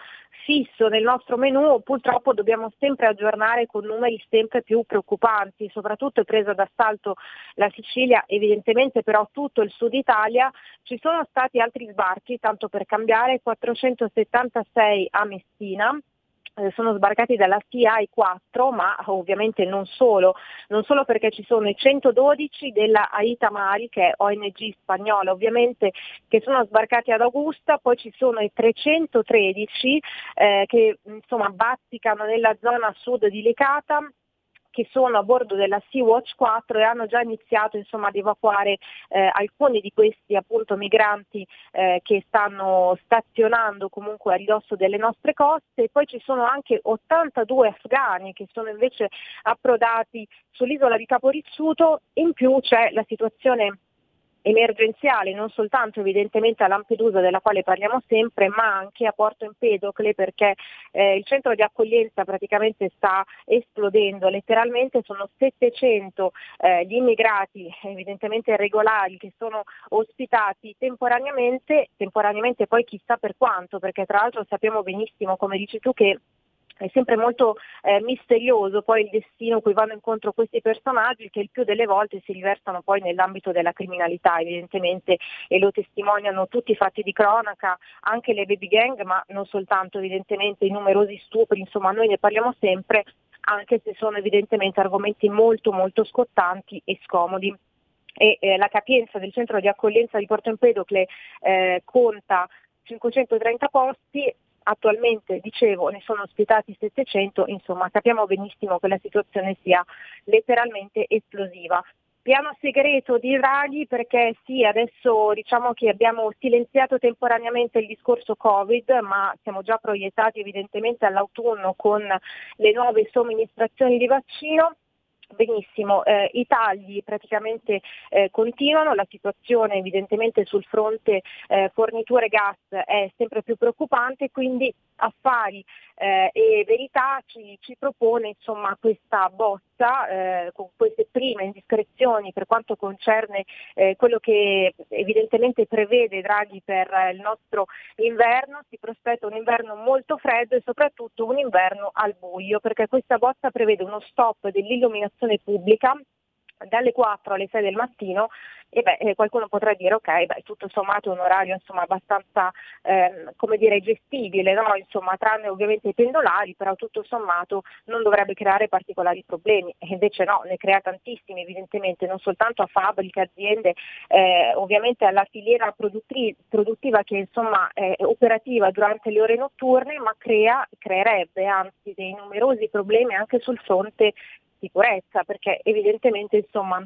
fisso nel nostro menù, purtroppo dobbiamo sempre aggiornare con numeri sempre più preoccupanti, soprattutto è presa d'assalto la Sicilia, evidentemente però tutto il sud Italia, ci sono stati altri sbarchi, tanto per cambiare, 476 a Messina, sono sbarcati dalla CI 4, ma ovviamente non solo, non solo perché ci sono i 112 della Aita Mari, che è ONG spagnola ovviamente, che sono sbarcati ad Augusta, poi ci sono i 313 eh, che insomma bazzicano nella zona sud di Licata, che sono a bordo della Sea-Watch 4 e hanno già iniziato insomma, ad evacuare eh, alcuni di questi appunto, migranti eh, che stanno stazionando comunque a ridosso delle nostre coste. E poi ci sono anche 82 afghani che sono invece approdati sull'isola di Caporizzuto, in più c'è la situazione emergenziale non soltanto evidentemente a Lampedusa della quale parliamo sempre ma anche a Porto Empedocle perché eh, il centro di accoglienza praticamente sta esplodendo, letteralmente sono 700 eh, gli immigrati evidentemente irregolari che sono ospitati temporaneamente, temporaneamente poi chissà per quanto perché tra l'altro sappiamo benissimo come dici tu che è sempre molto eh, misterioso poi il destino cui vanno incontro questi personaggi che il più delle volte si riversano poi nell'ambito della criminalità evidentemente e lo testimoniano tutti i fatti di cronaca, anche le baby gang ma non soltanto evidentemente i numerosi stupri, insomma noi ne parliamo sempre anche se sono evidentemente argomenti molto molto scottanti e scomodi. e eh, la capienza del centro di accoglienza di Porto Empedocle eh, conta 530 posti, attualmente dicevo ne sono ospitati 700, insomma capiamo benissimo che la situazione sia letteralmente esplosiva. Piano segreto di Draghi perché sì, adesso diciamo che abbiamo silenziato temporaneamente il discorso Covid, ma siamo già proiettati evidentemente all'autunno con le nuove somministrazioni di vaccino. Benissimo, eh, i tagli praticamente eh, continuano, la situazione evidentemente sul fronte eh, forniture gas è sempre più preoccupante, quindi affari eh, e verità ci, ci propone insomma, questa bozza eh, con queste prime indiscrezioni per quanto concerne eh, quello che evidentemente prevede Draghi per il nostro inverno, si prospetta un inverno molto freddo e soprattutto un inverno al buio perché questa bozza prevede uno stop dell'illuminazione pubblica dalle 4 alle 6 del mattino e beh, eh, qualcuno potrà dire ok, beh, tutto sommato è un orario insomma, abbastanza ehm, come dire, gestibile, no? insomma, tranne ovviamente i pendolari, però tutto sommato non dovrebbe creare particolari problemi, e invece no, ne crea tantissimi evidentemente, non soltanto a fabbriche, aziende, eh, ovviamente alla filiera produttri- produttiva che insomma, è operativa durante le ore notturne, ma crea, creerebbe anzi dei numerosi problemi anche sul fronte sicurezza, perché evidentemente insomma,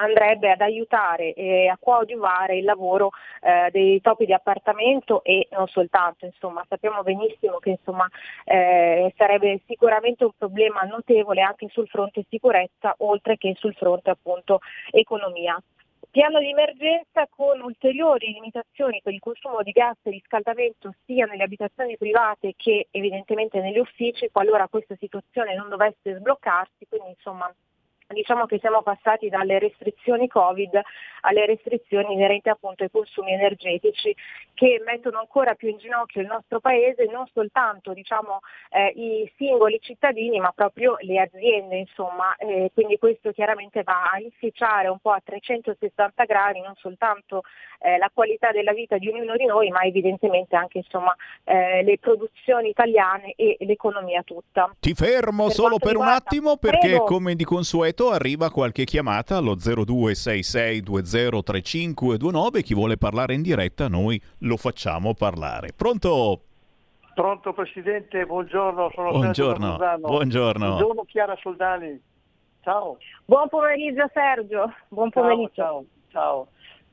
andrebbe ad aiutare e a coadiuvare il lavoro eh, dei topi di appartamento e non soltanto, insomma, sappiamo benissimo che insomma, eh, sarebbe sicuramente un problema notevole anche sul fronte sicurezza oltre che sul fronte appunto economia. Piano di emergenza con ulteriori limitazioni per il consumo di gas e riscaldamento sia nelle abitazioni private che evidentemente negli uffici qualora questa situazione non dovesse sbloccarsi, quindi insomma diciamo che siamo passati dalle restrizioni Covid alle restrizioni inerenti appunto ai consumi energetici che mettono ancora più in ginocchio il nostro paese, non soltanto diciamo, eh, i singoli cittadini ma proprio le aziende, insomma, eh, quindi questo chiaramente va a inficiare un po' a 360 gradi non soltanto eh, la qualità della vita di ognuno di noi ma evidentemente anche insomma, eh, le produzioni italiane e l'economia tutta. Ti fermo Per solo per un riguarda- attimo perché Prego. come di consueto arriva qualche chiamata allo 0266203529 chi vuole parlare in diretta noi lo facciamo parlare. Pronto? Pronto Presidente, buongiorno, sono Buongiorno, Sergio buongiorno. Buongiorno Chiara Soldani. Ciao. Buon pomeriggio Sergio, buon pomeriggio. Ciao, ciao.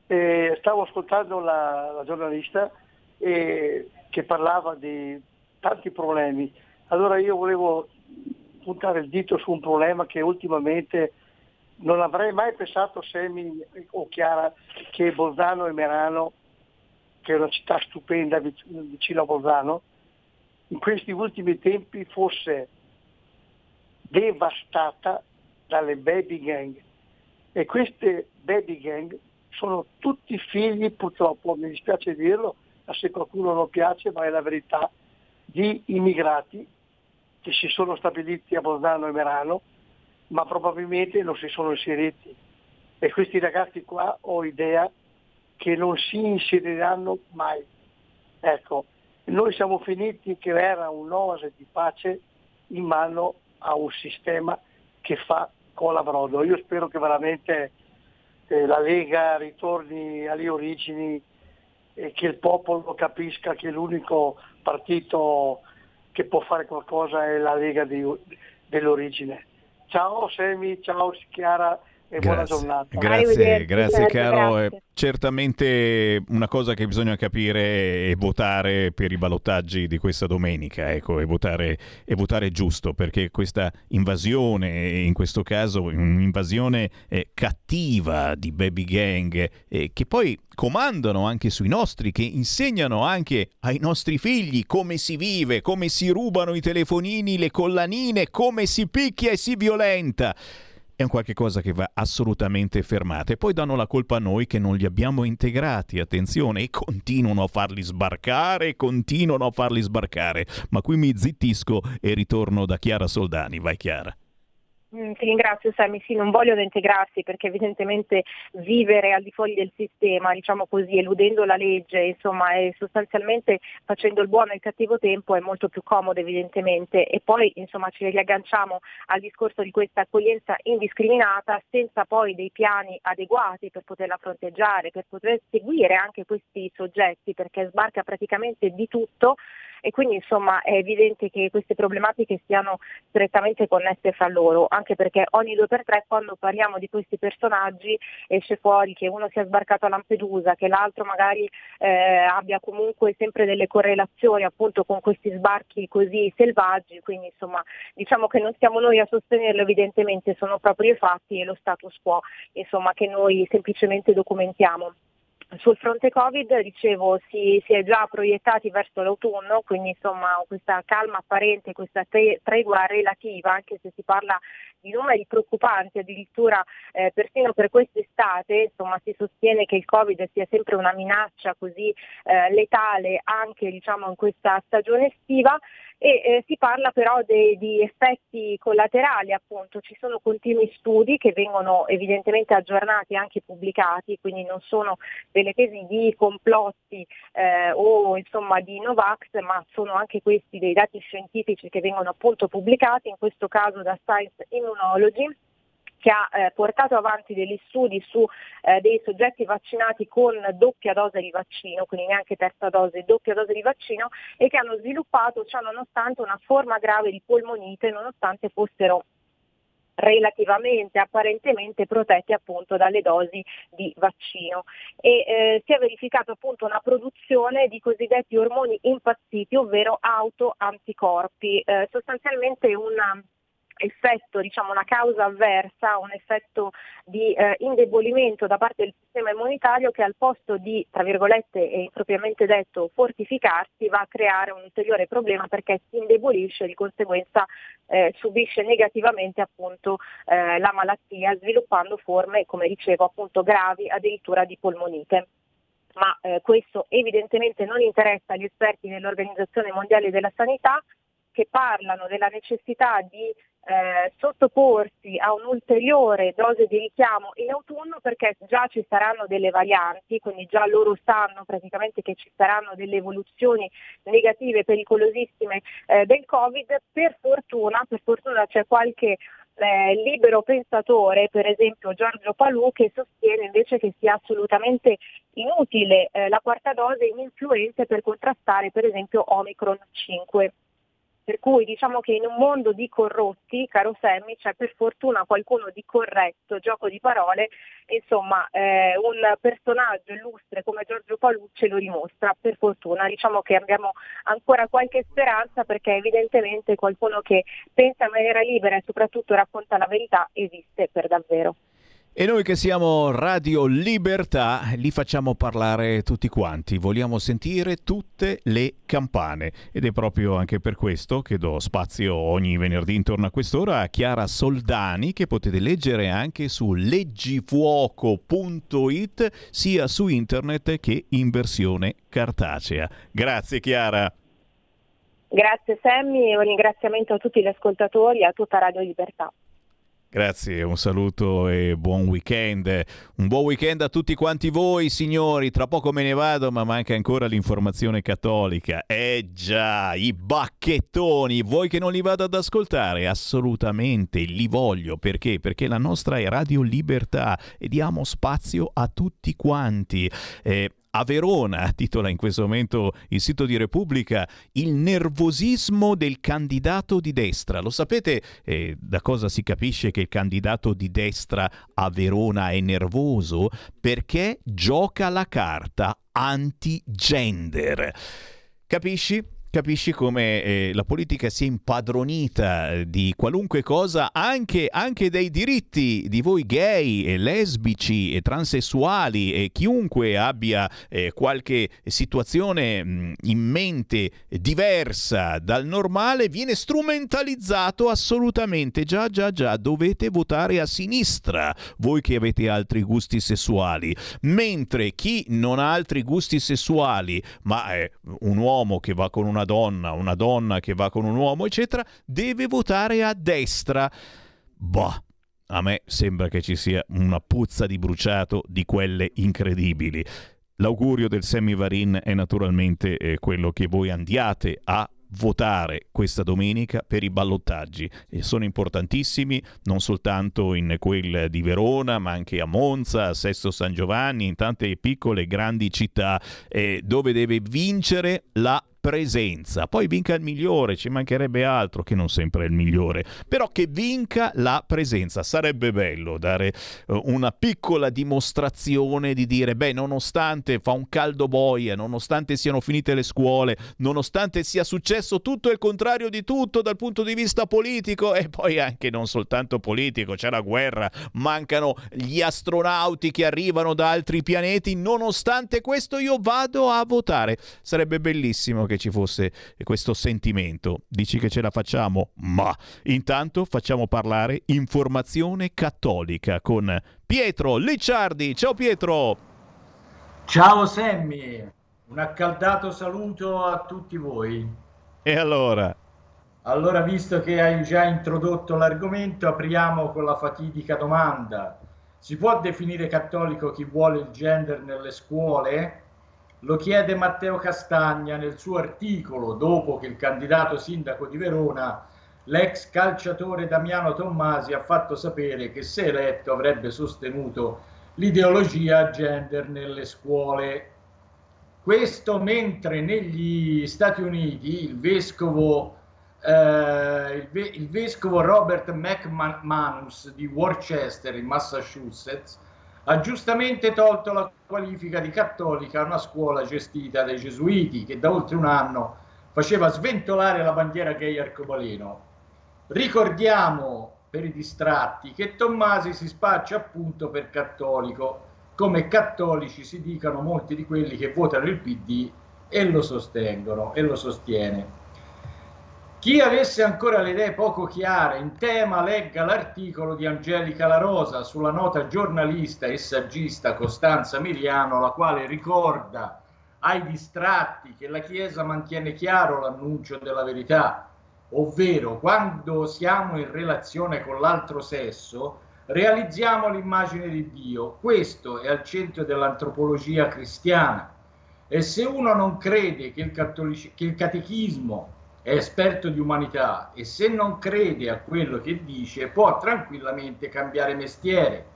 Eh, stavo ascoltando la, la giornalista eh, che parlava di tanti problemi. Allora io volevo puntare il dito su un problema che ultimamente non avrei mai pensato Semi o Chiara che Bolzano e Merano, che è una città stupenda vic- vicino a Bolzano, in questi ultimi tempi fosse devastata dalle baby gang. E queste baby gang sono tutti figli, purtroppo, mi dispiace dirlo, ma se qualcuno non piace, ma è la verità, di immigrati che si sono stabiliti a Bolzano e Merano, ma probabilmente non si sono inseriti. E questi ragazzi qua ho idea che non si inseriranno mai. Ecco, noi siamo finiti che era un'oasi di pace in mano a un sistema che fa cola brodo. Io spero che veramente eh, la Lega ritorni alle origini e che il popolo capisca che l'unico partito che può fare qualcosa è la Lega di- dell'origine. Ciao Semi, ciao Chiara e buona giornata. Grazie, grazie caro. È certamente una cosa che bisogna capire è votare per i ballottaggi di questa domenica, ecco, e votare, e votare giusto, perché questa invasione, in questo caso un'invasione eh, cattiva di baby gang, eh, che poi comandano anche sui nostri, che insegnano anche ai nostri figli come si vive, come si rubano i telefonini, le collanine, come si picchia e si violenta è un qualche cosa che va assolutamente fermata e poi danno la colpa a noi che non li abbiamo integrati, attenzione, e continuano a farli sbarcare, continuano a farli sbarcare. Ma qui mi zittisco e ritorno da Chiara Soldani, vai Chiara. Mm, Ti ringrazio Sammy, sì, non vogliono integrarsi perché evidentemente vivere al di fuori del sistema, diciamo così, eludendo la legge, insomma, e sostanzialmente facendo il buono e il cattivo tempo è molto più comodo evidentemente. E poi insomma ci riagganciamo al discorso di questa accoglienza indiscriminata senza poi dei piani adeguati per poterla fronteggiare, per poter seguire anche questi soggetti perché sbarca praticamente di tutto. E quindi insomma è evidente che queste problematiche siano strettamente connesse fra loro, anche perché ogni due per tre quando parliamo di questi personaggi esce fuori che uno sia sbarcato a Lampedusa, che l'altro magari eh, abbia comunque sempre delle correlazioni appunto con questi sbarchi così selvaggi, quindi insomma diciamo che non siamo noi a sostenerlo evidentemente, sono proprio i fatti e lo status quo insomma, che noi semplicemente documentiamo. Sul fronte Covid, dicevo, si, si, è già proiettati verso l'autunno, quindi insomma questa calma apparente, questa tre, tregua relativa, anche se si parla di numeri preoccupanti, addirittura eh, persino per quest'estate, insomma si sostiene che il Covid sia sempre una minaccia così eh, letale anche diciamo, in questa stagione estiva. E eh, si parla però de, di effetti collaterali appunto, ci sono continui studi che vengono evidentemente aggiornati e anche pubblicati, quindi non sono delle tesi di complotti eh, o insomma di Novax, ma sono anche questi dei dati scientifici che vengono appunto pubblicati, in questo caso da Science Immunology che ha eh, portato avanti degli studi su eh, dei soggetti vaccinati con doppia dose di vaccino, quindi neanche terza dose, doppia dose di vaccino, e che hanno sviluppato ciò nonostante una forma grave di polmonite, nonostante fossero relativamente, apparentemente protetti appunto dalle dosi di vaccino. E eh, si è verificata appunto una produzione di cosiddetti ormoni impazziti, ovvero autoanticorpi, eh, sostanzialmente una effetto, diciamo una causa avversa, un effetto di eh, indebolimento da parte del sistema immunitario che al posto di, tra virgolette e impropriamente detto, fortificarsi va a creare un ulteriore problema perché si indebolisce e di conseguenza eh, subisce negativamente appunto eh, la malattia sviluppando forme, come dicevo, appunto gravi addirittura di polmonite. Ma eh, questo evidentemente non interessa gli esperti dell'Organizzazione Mondiale della Sanità che parlano della necessità di eh, sottoporsi a un'ulteriore dose di richiamo in autunno perché già ci saranno delle varianti, quindi già loro sanno praticamente che ci saranno delle evoluzioni negative pericolosissime eh, del Covid. Per fortuna, per fortuna c'è qualche eh, libero pensatore, per esempio Giorgio Palù, che sostiene invece che sia assolutamente inutile eh, la quarta dose ininfluente per contrastare per esempio Omicron 5. Per cui diciamo che in un mondo di corrotti, caro Sammy, c'è per fortuna qualcuno di corretto, gioco di parole, insomma eh, un personaggio illustre come Giorgio Palucci lo dimostra, per fortuna. Diciamo che abbiamo ancora qualche speranza perché evidentemente qualcuno che pensa in maniera libera e soprattutto racconta la verità esiste per davvero. E noi che siamo Radio Libertà li facciamo parlare tutti quanti, vogliamo sentire tutte le campane ed è proprio anche per questo che do spazio ogni venerdì intorno a quest'ora a Chiara Soldani che potete leggere anche su leggifuoco.it sia su internet che in versione cartacea. Grazie Chiara. Grazie Sammy e un ringraziamento a tutti gli ascoltatori e a tutta Radio Libertà. Grazie, un saluto e buon weekend. Un buon weekend a tutti quanti voi, signori. Tra poco me ne vado, ma manca ancora l'informazione cattolica. Eh già, i bacchettoni. Voi che non li vado ad ascoltare? Assolutamente, li voglio. Perché? Perché la nostra è Radio Libertà e diamo spazio a tutti quanti. Eh, a Verona, titola in questo momento il sito di Repubblica, il nervosismo del candidato di destra. Lo sapete eh, da cosa si capisce che il candidato di destra a Verona è nervoso? Perché gioca la carta anti-gender. Capisci? Capisci come eh, la politica si è impadronita eh, di qualunque cosa, anche, anche, dei diritti di voi gay, e lesbici e transessuali e chiunque abbia eh, qualche situazione mh, in mente diversa dal normale viene strumentalizzato assolutamente. Già, già, già, dovete votare a sinistra voi che avete altri gusti sessuali, mentre chi non ha altri gusti sessuali, ma è un uomo che va con una donna, una donna che va con un uomo, eccetera, deve votare a destra. Boh, a me sembra che ci sia una puzza di bruciato di quelle incredibili. L'augurio del Semivarin è naturalmente eh, quello che voi andiate a votare questa domenica per i ballottaggi e sono importantissimi non soltanto in quel di Verona ma anche a Monza, a Sesto San Giovanni, in tante piccole e grandi città eh, dove deve vincere la presenza. Poi vinca il migliore, ci mancherebbe altro che non sempre il migliore, però che vinca la presenza. Sarebbe bello dare uh, una piccola dimostrazione di dire, beh, nonostante fa un caldo boia, nonostante siano finite le scuole, nonostante sia successo tutto il contrario di tutto dal punto di vista politico e poi anche non soltanto politico, c'è la guerra, mancano gli astronauti che arrivano da altri pianeti, nonostante questo io vado a votare. Sarebbe bellissimo che che ci fosse questo sentimento. Dici che ce la facciamo? Ma intanto facciamo parlare informazione cattolica con Pietro Licciardi. Ciao Pietro! Ciao Sammy, un accaldato saluto a tutti voi. E allora? Allora, visto che hai già introdotto l'argomento, apriamo con la fatidica domanda. Si può definire cattolico chi vuole il gender nelle scuole? Lo chiede Matteo Castagna nel suo articolo dopo che il candidato sindaco di Verona, l'ex calciatore Damiano Tommasi, ha fatto sapere che se eletto avrebbe sostenuto l'ideologia gender nelle scuole. Questo mentre negli Stati Uniti il vescovo, eh, il, ve- il vescovo Robert McManus di Worcester in Massachusetts ha giustamente tolto la qualifica di cattolica a una scuola gestita dai gesuiti che da oltre un anno faceva sventolare la bandiera gay arcobaleno. Ricordiamo per i distratti che Tommasi si spaccia appunto per cattolico, come cattolici si dicano molti di quelli che votano il PD e lo sostengono e lo sostiene. Chi avesse ancora le idee poco chiare in tema legga l'articolo di Angelica La Rosa sulla nota giornalista e saggista Costanza Miliano, la quale ricorda ai distratti che la Chiesa mantiene chiaro l'annuncio della verità, ovvero quando siamo in relazione con l'altro sesso realizziamo l'immagine di Dio. Questo è al centro dell'antropologia cristiana. E se uno non crede che il, che il catechismo è esperto di umanità e se non crede a quello che dice può tranquillamente cambiare mestiere.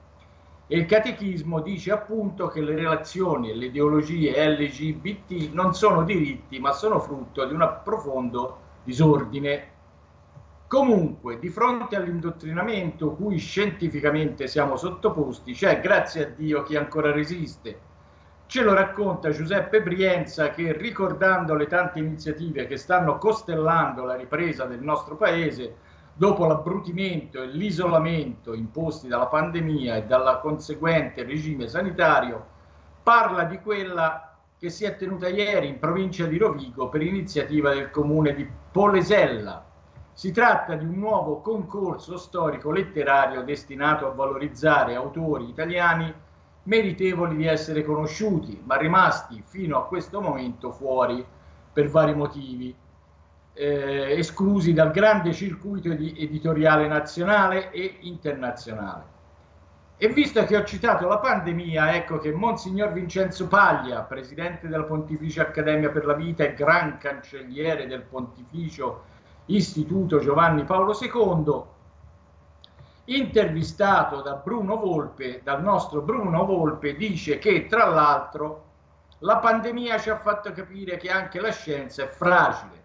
E il catechismo dice appunto che le relazioni e le ideologie LGBT non sono diritti ma sono frutto di un profondo disordine. Comunque, di fronte all'indottrinamento cui scientificamente siamo sottoposti, c'è, grazie a Dio, chi ancora resiste Ce lo racconta Giuseppe Brienza che ricordando le tante iniziative che stanno costellando la ripresa del nostro paese, dopo l'abbrutimento e l'isolamento imposti dalla pandemia e dal conseguente regime sanitario, parla di quella che si è tenuta ieri in provincia di Rovigo per iniziativa del comune di Polesella. Si tratta di un nuovo concorso storico letterario destinato a valorizzare autori italiani meritevoli di essere conosciuti, ma rimasti fino a questo momento fuori per vari motivi, eh, esclusi dal grande circuito editoriale nazionale e internazionale. E visto che ho citato la pandemia, ecco che Monsignor Vincenzo Paglia, presidente della Pontificia Accademia per la Vita e gran cancelliere del Pontificio Istituto Giovanni Paolo II, intervistato da Bruno Volpe, dal nostro Bruno Volpe, dice che tra l'altro la pandemia ci ha fatto capire che anche la scienza è fragile.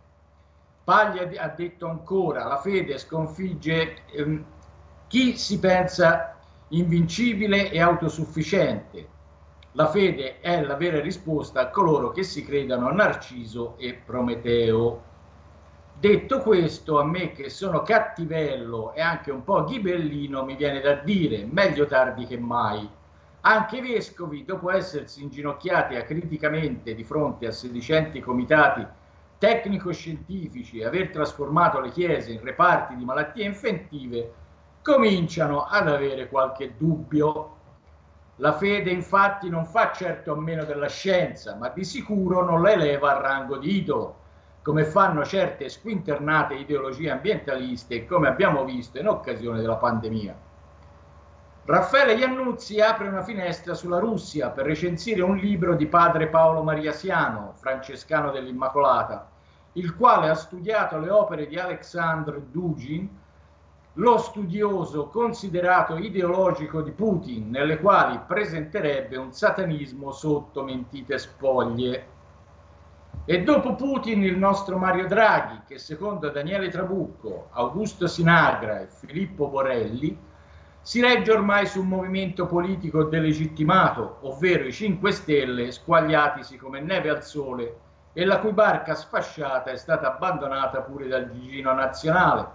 Paglia ha detto ancora, la fede sconfigge ehm, chi si pensa invincibile e autosufficiente. La fede è la vera risposta a coloro che si credano Narciso e Prometeo. Detto questo, a me che sono cattivello e anche un po' ghibellino, mi viene da dire meglio tardi che mai. Anche i vescovi, dopo essersi inginocchiati acriticamente di fronte a sedicenti comitati tecnico-scientifici e aver trasformato le chiese in reparti di malattie infettive, cominciano ad avere qualche dubbio. La fede infatti non fa certo a meno della scienza, ma di sicuro non la eleva al rango di idolo come fanno certe squinternate ideologie ambientaliste, come abbiamo visto in occasione della pandemia. Raffaele Iannuzzi apre una finestra sulla Russia per recensire un libro di padre Paolo Mariasiano, francescano dell'Immacolata, il quale ha studiato le opere di Alexandr Dugin, lo studioso considerato ideologico di Putin, nelle quali presenterebbe un satanismo sotto mentite spoglie. E dopo Putin il nostro Mario Draghi, che secondo Daniele Trabucco, Augusto Sinagra e Filippo Borelli si regge ormai su un movimento politico delegittimato, ovvero i 5 Stelle squagliatisi come neve al sole e la cui barca sfasciata è stata abbandonata pure dal Gigino nazionale.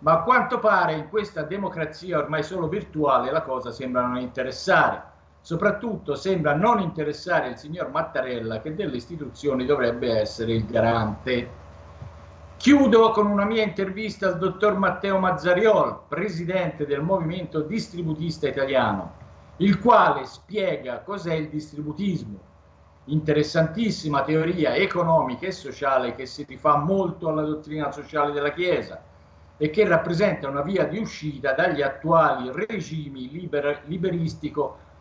Ma a quanto pare in questa democrazia ormai solo virtuale la cosa sembra non interessare. Soprattutto sembra non interessare il signor Mattarella che delle istituzioni dovrebbe essere il garante. Chiudo con una mia intervista al dottor Matteo Mazzariol, presidente del movimento distributista italiano, il quale spiega cos'è il distributismo. Interessantissima teoria economica e sociale che si rifà molto alla dottrina sociale della Chiesa e che rappresenta una via di uscita dagli attuali regimi liber-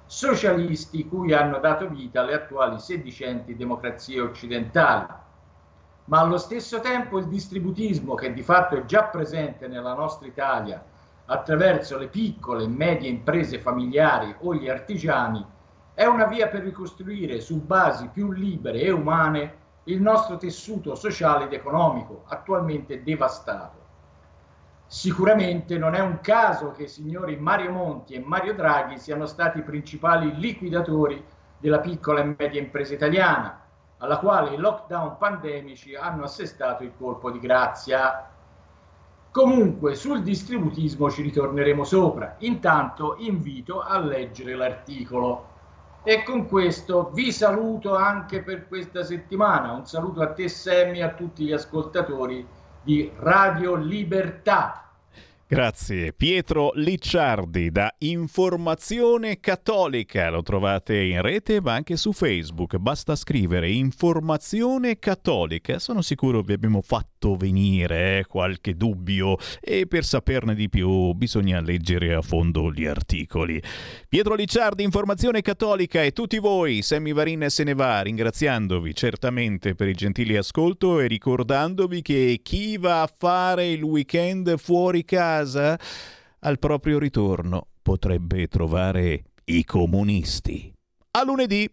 liberistico-socialisti cui hanno dato vita le attuali sedicenti democrazie occidentali ma allo stesso tempo il distributismo che di fatto è già presente nella nostra Italia attraverso le piccole e medie imprese familiari o gli artigiani è una via per ricostruire su basi più libere e umane il nostro tessuto sociale ed economico attualmente devastato. Sicuramente non è un caso che i signori Mario Monti e Mario Draghi siano stati i principali liquidatori della piccola e media impresa italiana, alla quale i lockdown pandemici hanno assestato il colpo di grazia. Comunque sul distributismo ci ritorneremo sopra, intanto invito a leggere l'articolo. E con questo vi saluto anche per questa settimana. Un saluto a te Sammy e a tutti gli ascoltatori di Radio Libertà. Grazie. Pietro Licciardi da Informazione Cattolica. Lo trovate in rete ma anche su Facebook. Basta scrivere Informazione Cattolica. Sono sicuro vi abbiamo fatto venire eh, qualche dubbio e per saperne di più bisogna leggere a fondo gli articoli. Pietro Licciardi, Informazione Cattolica e tutti voi, Sammy Varin se ne va, ringraziandovi certamente per il gentile ascolto e ricordandovi che chi va a fare il weekend fuori casa casa, al proprio ritorno potrebbe trovare i comunisti. A lunedì!